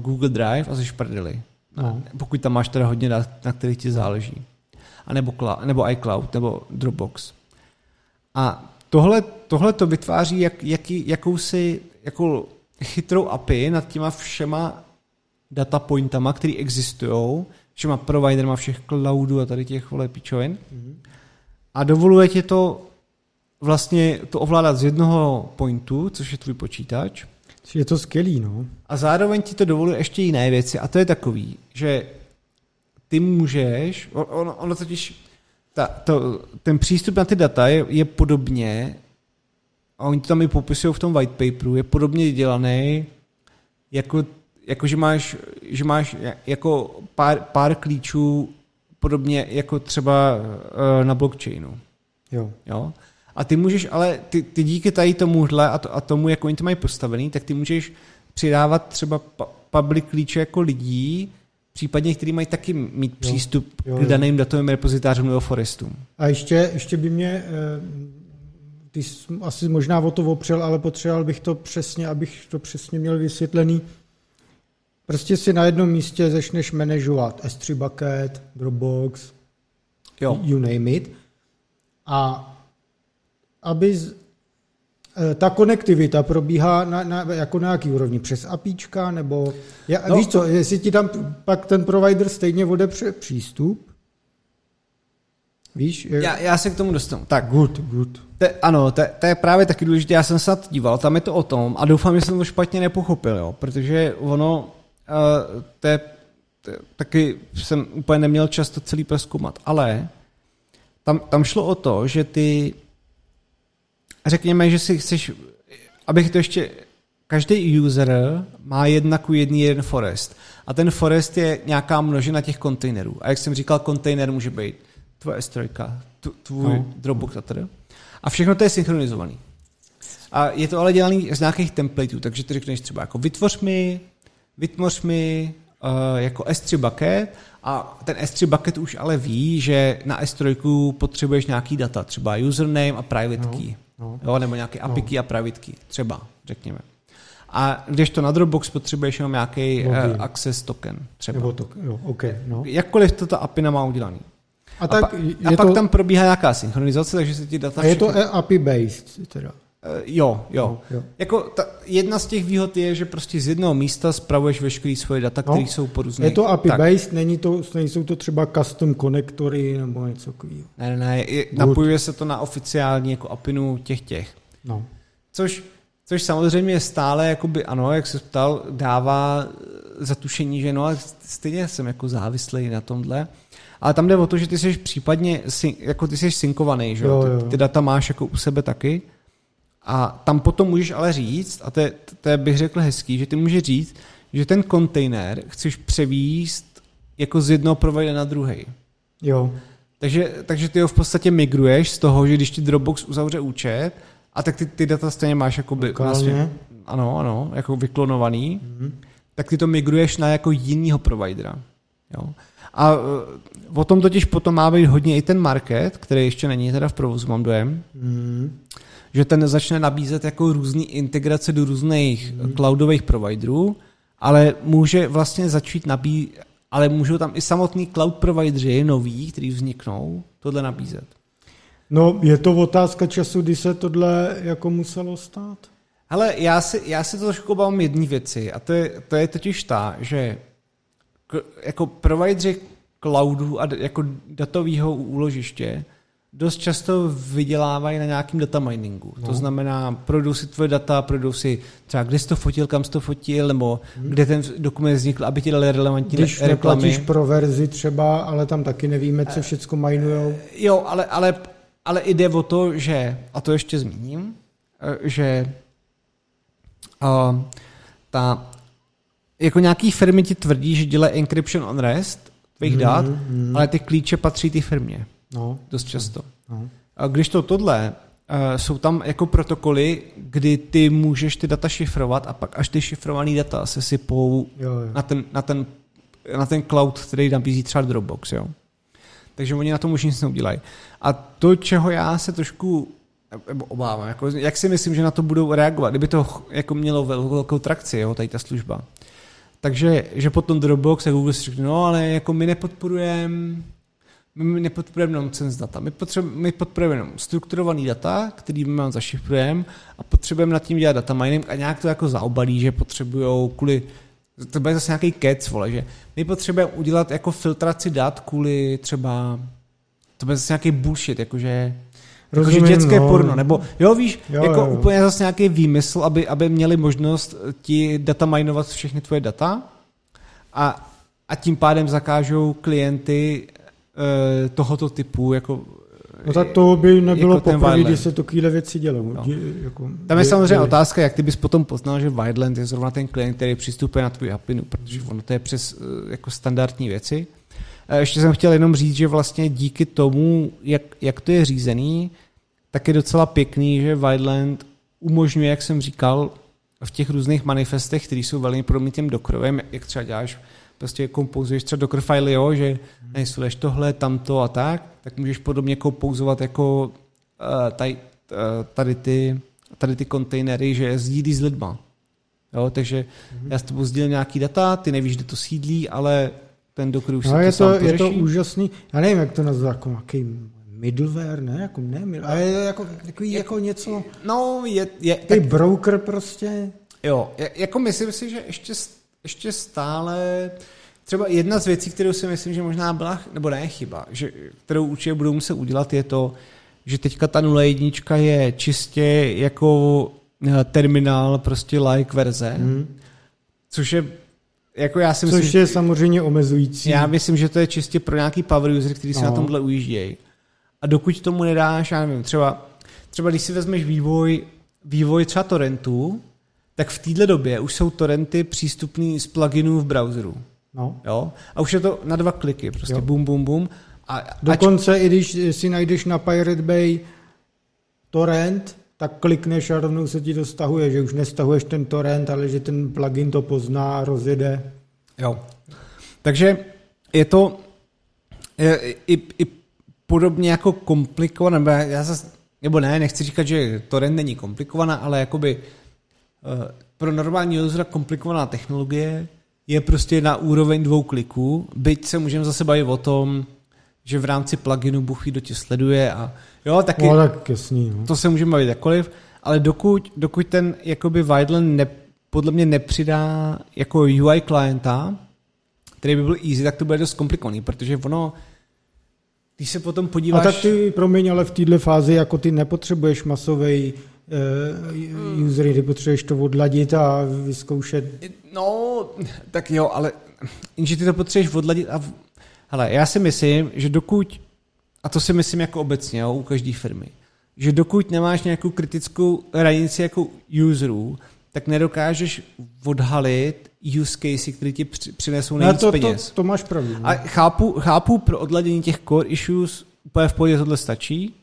Google Drive a jsi prdeli. No. Pokud tam máš teda hodně dat, na kterých ti záleží. A nebo, cloud, nebo iCloud, nebo Dropbox. A tohle, tohle to vytváří jak, jaký, jakousi jako chytrou API nad těma všema data pointama, které existují, všema providerma všech cloudů a tady těch vole pičovin. A dovoluje ti to vlastně to ovládat z jednoho pointu, což je tvůj počítač, Je to skvělý, no. a zároveň ti to dovoluje ještě jiné věci a to je takový, že ty můžeš, on- ono, ono totiž, ta, to, ten přístup na ty data je, je podobně, a oni to tam i popisují v tom white paperu, je podobně dělaný, jako, jako že máš, že máš jako pár, pár klíčů podobně jako třeba eh, na blockchainu. Jo. Jo? A ty můžeš, ale ty, ty díky tady tomuhle a, to, a tomu, jak oni to mají postavený, tak ty můžeš přidávat třeba public klíče jako lidí, případně, kteří mají taky mít Jo. přístup Jo, k jo. daným datovým repozitářům nebo forestům. A ještě, ještě by mě, eh, ty jsi asi možná o to opřel, ale potřeboval bych to přesně, abych to přesně měl vysvětlený. Prostě si na jednom místě začneš manažovat S3 bucket, Dropbox, Jo. you name it. A aby ta konektivita probíhá na, na, jako na jaký úrovni? Přes APIčka? Nebo, já, No. víš co, jestli ti tam pak ten provider stejně odepře přístup? Víš? Já, já se k tomu dostanu. Tak, Good, good. to, ano, to, to je právě taky důležité, já jsem se díval, tam je to o tom a doufám, že jsem to špatně nepochopil, jo, protože ono, uh, to je, taky jsem úplně neměl čas to celý prozkoumat, ale tam, tam šlo o to, že ty, řekněme, že si chceš, abych to ještě, každý user má jedna ku jedný jeden forest a ten forest je nějaká množina těch kontejnerů a jak jsem říkal, kontejner může být tvoje S3, tu- tvůj no. No. Dropbox a tedy. A všechno to je synchronizovaný. A je to ale dělaný z nějakých templateů, takže ty řekneš třeba jako vytvoř mi, vytvoř mi uh, jako S3 bucket a ten S3 bucket už ale ví, že na S3 potřebuješ nějaký data, třeba username a private No, key. No. Jo, nebo nějaký API key a private key, třeba, řekněme. A když to na Dropbox potřebuješ jenom nějaký uh, access token, třeba. Nebo to, jo, OK, no. Jakkoliv to ta API má udělaný. A, A, tak pa, je a pak to, tam probíhá nějaká synchronizace, takže se ti data a je to všechny- API based, teda. Eh, Jo, jo. No, jo. Jako ta, jedna z těch výhod je, že prostě z jednoho místa spravuješ veškeré svoje data, No. které jsou po různých... Je to API tak. based, není to, nejsou to třeba custom konektory nebo něco takového. Ne, ne, ne, je, napojuje se to na oficiální jako APInu těch těch. No. Což, což samozřejmě stále, jakoby, ano, jak se ptal, dává eh, zatušení, že no, ale stejně jsem jako závislý na tomhle. Ale tam jde o to, že ty jsi případně, jako ty jsi synkovaný, že jo? Jo, Ty, jo. ty data máš jako u sebe taky. A tam potom můžeš ale říct, a to je, to je bych řekl hezký, že ty můžeš říct, že ten kontejner chceš převíst jako z jednoho providera na druhý. Jo, Takže, takže ty ho v podstatě migruješ z toho, že když ti Dropbox uzavře účet, a tak ty, ty data stejně máš jakoby Lokálně. vlastně, ano, ano, jako vyklonovaný, Mhm. tak ty to migruješ na jako jinýho providera. Jo. A eh, o tom totiž potom má být hodně i ten market, který ještě není teda v provozu, mám dojem, mm, že ten začne nabízet jako různý integrace do různých Mhm. cloudových providerů, ale může vlastně začít nabízet, ale můžou tam i samotný cloud provideři noví, který vzniknou, tohle nabízet. No, je to otázka času, kdy se tohle jako muselo stát? Hele, já si, já si to trošku obávám jedné věci a to je, to je totiž ta, že k, jako provideři cloudu a d- jako datového úložiště dost často vydělávají na nějakým data miningu. No. To znamená, projdou si tvoje data, projdou si třeba, kde jsi to fotil, kam jsi to fotil, nebo hmm. kde ten dokument vznikl, aby ti dali relevantní Když re- reklamy. neplatíš pro verzi třeba, ale tam taky nevíme, co všecko majnujou. Jo, ale, ale, ale jde o to, že, a to ještě zmíním, eh, že uh, ta, jako nějaký firmy ti tvrdí, že dělají encryption on rest tvých mm, dat, mm. ale ty klíče patří ty firmě. No. Dost často. No. A když to tohle, uh, jsou tam jako protokoly, kdy ty můžeš ty data šifrovat a pak až ty šifrované data se sypou jo, jo. Na, ten, na, ten, na ten cloud, který nabízí třeba Dropbox. Jo. Takže oni na tom už nic neudělají. A to, čeho já se trošku obávám, jako, jak si myslím, že na to budou reagovat, kdyby to jako mělo velkou trakci, jo, tady ta služba. Takže, že potom Dropbox a Google si řekne, no ale jako my nepodporujeme my nepodporujeme nonsense data. My, potřebujeme, my podporujeme jenom strukturovaný data, který my vám zašifrujeme a potřebujeme nad tím dělat data mining a nějak to jako zaobalí, že potřebují kvůli to bude zase nějaký kec, vole, že my potřebujeme udělat jako filtraci dat kvůli třeba to bude zase nějaký bullshit, jakože Rozumím, jakože dětské no. porno, nebo jo, víš, jo, jako jo. úplně zase nějaký výmysl, aby, aby měli možnost ti data minovat všechny tvoje data a, a tím pádem zakážou klienty tohoto typu, jako No tak to by nebylo jako poprvé, když se takovéhle věci dělo. No. Jako, Tam je samozřejmě je, otázka, jak ty bys potom poznal, že Wildland je zrovna ten klient, který přistupuje na tvůj API, protože ono to je přes e, jako standardní věci. Ještě jsem chtěl jenom říct, že vlastně díky tomu, jak, jak to je řízený, tak je docela pěkný, že Wildland umožňuje, jak jsem říkal, v těch různých manifestech, které jsou velmi podobné těm dokrovým, jak třeba děláš, prostě kompouzuješ třeba docker file, jo, že nainstaluješ tohle, tamto a tak, tak můžeš podobně kompouzovat jako uh, tady, uh, tady, ty, tady ty kontejnery, že sdílí s lidma. Jo, takže mm-hmm. já s tebou sdílím nějaký data, ty nevíš, kde to sídlí, ale ten Docker už no, je to, to je to úžasný. Já nevím, jak to nazvat, jako jaký middleware, ne? Jako, ne ale je jako, takový, je, jako něco... No, je... je tak, broker prostě. Jo, jako myslím si, že ještě, ještě stále... Třeba jedna z věcí, kterou si myslím, že možná byla, nebo ne chyba, že, kterou určitě budou muset udělat, je to, že teďka ta 0.1 je čistě jako eh, terminál, prostě like verze, hmm. což je jako já si myslím, Což je samozřejmě omezující. Já myslím, že to je čistě pro nějaký power user, který si no. na tomhle ujíždějí. A dokud tomu nedáš, já nevím, třeba, třeba když si vezmeš vývoj, vývoj třeba torrentů, tak v této době už jsou torrenty přístupný z pluginů v browseru. No. Jo? A už je to na dva kliky, prostě jo. bum, bum, bum. A, Dokonce ač... i když si najdeš na Pirate Bay torrent, tak klikneš a rovnou se ti to stahuje, že už nestahuješ ten torrent, ale že ten plugin to pozná a rozjede. Jo. Takže je to je, i, i podobně jako komplikované, nebo já zase, nebo ne, nechci říkat, že torrent není komplikovaná, ale jakoby uh, pro normální usera komplikovaná technologie je prostě na úroveň dvou kliků, byť se můžeme zase bavit o tom, že v rámci pluginu Buchy do tě sleduje a jo, taky no, tak jasný, no. to se můžeme bavit jakkoliv, ale dokud, dokud ten jakoby Widland ne, podle mě nepřidá jako UI klienta, který by byl easy, tak to bude dost komplikovaný, protože ono, když se potom podíváš... A tak ty, promiň, ale v této fázi jako ty nepotřebuješ masový uh, usery, ty potřebuješ to odladit a vyzkoušet. No, tak jo, ale že ty to potřebuješ odladit a... Hele, já si myslím, že dokud, a to si myslím jako obecně, jo, u každé firmy, že dokud nemáš nějakou kritickou hranici jako userů, tak nedokážeš odhalit use case, které ti přinesou nejvíc to, peněz. To, to máš pravdu. A chápu, chápu pro odladění těch core issues, úplně v pohodě tohle stačí.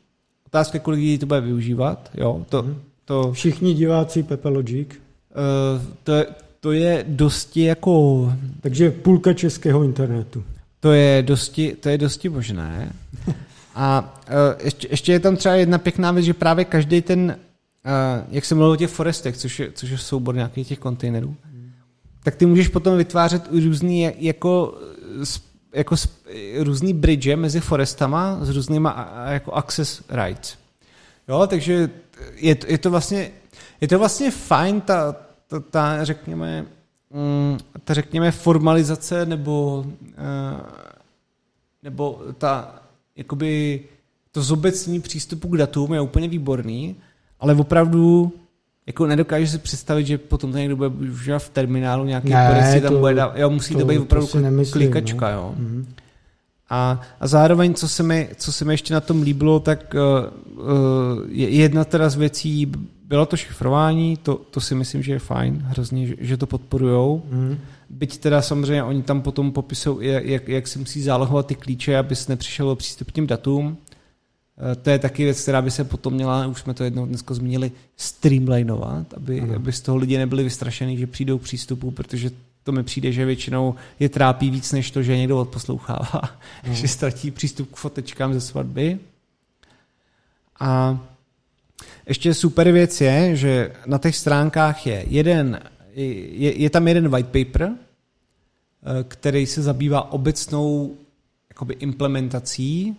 Otázka, kolik lidí to bude využívat. Jo, to, hmm. to, Všichni diváci Pepe Logic. Uh, to, je, to je dosti jako... Takže půlka českého internetu. To je dosti, to je dosti možné. A uh, ještě, ještě je tam třeba jedna pěkná věc, že právě každý ten uh, jak jsem mluvil o těch forestech, což je, což je soubor nějakých těch kontejnerů, hmm. tak ty můžeš potom vytvářet různý jako, jako různý bridge mezi forestama s různýma jako access rights. Jo, takže je, je to vlastně je to vlastně fajn ta, ta, ta řekněme, mm, ta řekněme formalizace nebo uh, nebo ta jakoby to zobecní přístupu k datům je úplně výborný, ale opravdu jako nedokážu si představit, že potom to někdo bude užívat v terminálu nějaký ne, tam bude dát, jo, musí to, to být opravdu to nemyslím, klikačka, no. jo. Mm-hmm. A, a zároveň, co se, mi, co se mi ještě na tom líbilo, tak uh, uh, jedna teda z věcí bylo to šifrování, to, to si myslím, že je fajn, hrozně, že, že to podporujou. Mm. Byť teda samozřejmě oni tam potom popisují, jak, jak si musí zálohovat ty klíče, abys nepřišel o přístup k těm datům. Eh, to je taky věc, která by se potom měla, už jsme to jednou dneska zmínili, streamlinovat, aby, aby z toho lidi nebyli vystrašený, že přijdou přístupu, protože to mi přijde, že většinou je trápí víc, než to, že někdo odposlouchává, mm. že ztratí přístup k fotečkám ze svatby. A ještě super věc je, že na těch stránkách je jeden, je, je tam jeden white paper, eh, který se zabývá obecnou jakoby implementací,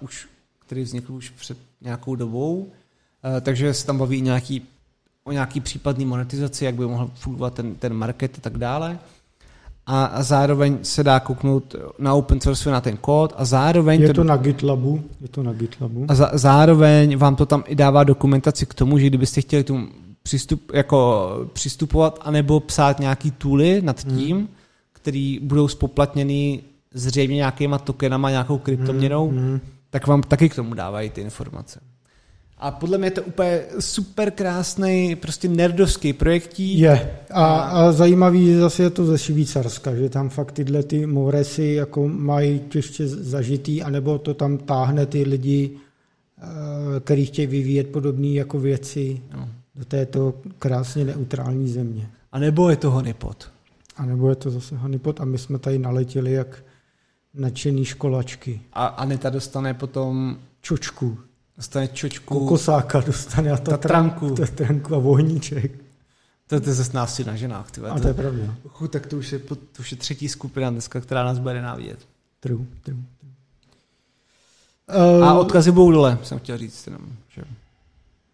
už, který vznikl už před nějakou dobou, uh, takže se tam baví nějaký, o nějaký případný monetizaci, jak by mohl fungovat ten, ten market a tak dále a, a zároveň se dá kouknout na open source na ten kód a zároveň... Je to, to na GitLabu. Je to na GitLabu. A za, zároveň vám to tam i dává dokumentaci k tomu, že kdybyste chtěli tomu přistup, jako přistupovat anebo psát nějaký tooly nad hmm. tím, hmm. který budou spoplatněný zřejmě nějakýma tokenama, nějakou kryptoměnou, hmm. Hmm. tak vám taky k tomu dávají ty informace. A podle mě je to úplně super krásný, prostě nerdovský projektí. Je. A, a zajímavý zase je to ze Švýcarska, že tam fakt tyhle ty moresy jako mají těžce zažitý, anebo to tam táhne ty lidi, eh, který chtějí vyvíjet podobné jako věci no. do této krásně neutrální země. A nebo je to honeypot. A nebo je to zase honeypot a my jsme tady naletěli jak nadšený školačky. A Anita dostane potom čočku. Dostane čočku. Kokosáka dostane a tatranku. Tatranku a vohníček. To, to je zase násilí na ženách. Tyhle. A to je pravda. Uchu, tak to už, je, to už je třetí skupina dneska, která nás bude návidět. True, true. Uh, a odkazy budou dole, jsem chtěl říct. Jenom, že...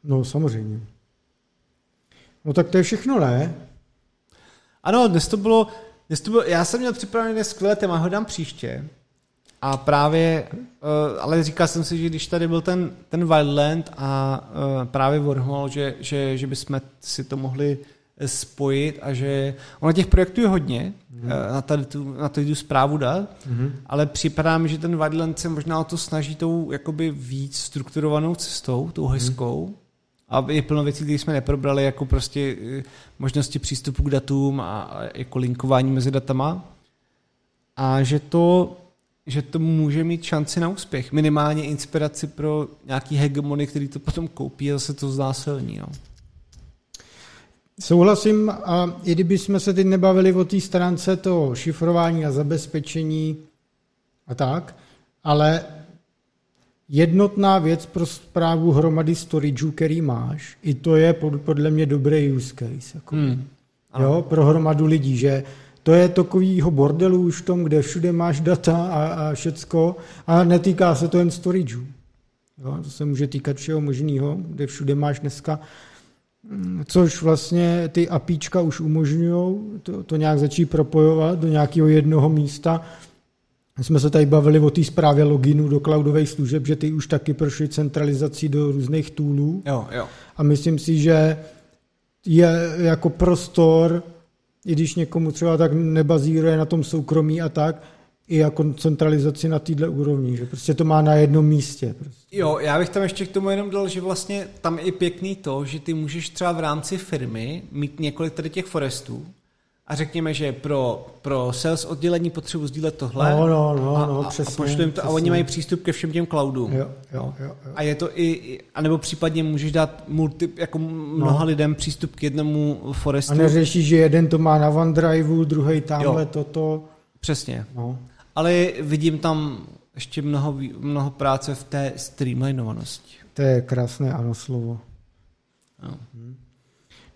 No, samozřejmě. No tak to je všechno, ne? Ano, dnes to bylo, to bylo já jsem měl připravené skvělé téma, ho dám příště. A právě, uh, ale říkal jsem si, že když tady byl ten, ten Wildland a uh, právě Warhol, že, že, že bychom si to mohli spojit a že ono těch projektů je hodně, mm. na, tady tu, na tady tu zprávu dát, mm. ale připadá mi, že ten Wildland se možná o to snaží tou jakoby víc strukturovanou cestou, tou hezkou, mm. A je plno věcí, které jsme neprobrali, jako prostě možnosti přístupu k datům a, jako linkování mezi datama. A že to že to může mít šanci na úspěch. Minimálně inspiraci pro nějaký hegemony, který to potom koupí a zase to znásilní. No. Souhlasím a i kdyby jsme se teď nebavili o té stránce to šifrování a zabezpečení a tak, ale jednotná věc pro zprávu hromady storageů, který máš, i to je podle mě dobrý use case. Jako. Hmm. Jo, pro hromadu lidí, že to je takovýho bordelu už v tom, kde všude máš data a, a všecko a netýká se to jen storageu. Jo, to se může týkat všeho možného, kde všude máš dneska, mm, což vlastně ty APIčka už umožňují to, to nějak začít propojovat do nějakého jednoho místa. Jsme se tady bavili o té zprávě loginu do cloudových služeb, že ty už taky prošly centralizací do různých toolů. Jo, jo. A myslím si, že je jako prostor i když někomu třeba tak nebazíruje na tom soukromí a tak, i jako centralizaci na této úrovni, že prostě to má na jednom místě. Prostě. Jo, já bych tam ještě k tomu jenom dal, že vlastně tam je pěkný to, že ty můžeš třeba v rámci firmy mít několik tady těch forestů a řekněme, že pro, pro sales oddělení potřebuji sdílet tohle no, no, no, a, no, přesně, a pošlu jim to přesně. a oni mají přístup ke všem těm cloudům. Jo, jo, jo, jo. A je to i, anebo případně můžeš dát multi, jako mnoha no. lidem přístup k jednomu forestu. A neřešíš, že jeden to má na OneDriveu, druhý tamhle jo. toto. Přesně. No. Ale vidím tam ještě mnoho, mnoho práce v té streamlinovanosti. To je krásné ano slovo. No. Hmm.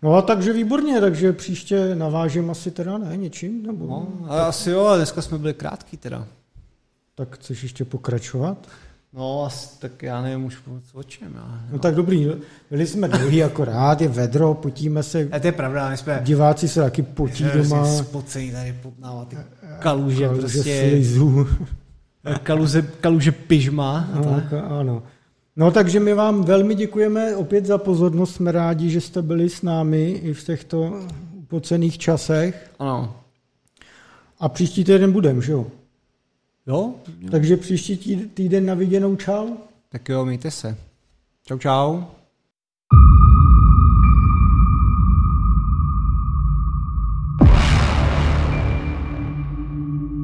No a takže výborně, takže příště navážím asi teda ne něčím? Nebo... No, ale asi jo, ale dneska jsme byli krátký teda. Tak chceš ještě pokračovat? No, tak já nevím už o čem. Já, no. no tak dobrý, byli jsme dlouhý akorát, je vedro, potíme se. A to je pravda, my jsme... Diváci se taky potí doma. Spocejí tady potnávat ty kaluže, kaluže prostě. Slizu. Kaluže, kaluže pyžma. No, ano. No takže my vám velmi děkujeme opět za pozornost, jsme rádi, že jste byli s námi i v těchto pocených časech. Ano. A příští týden budem, že jo? Jo? Takže příští týden na viděnou čau. Tak jo, mějte se. Čau, čau.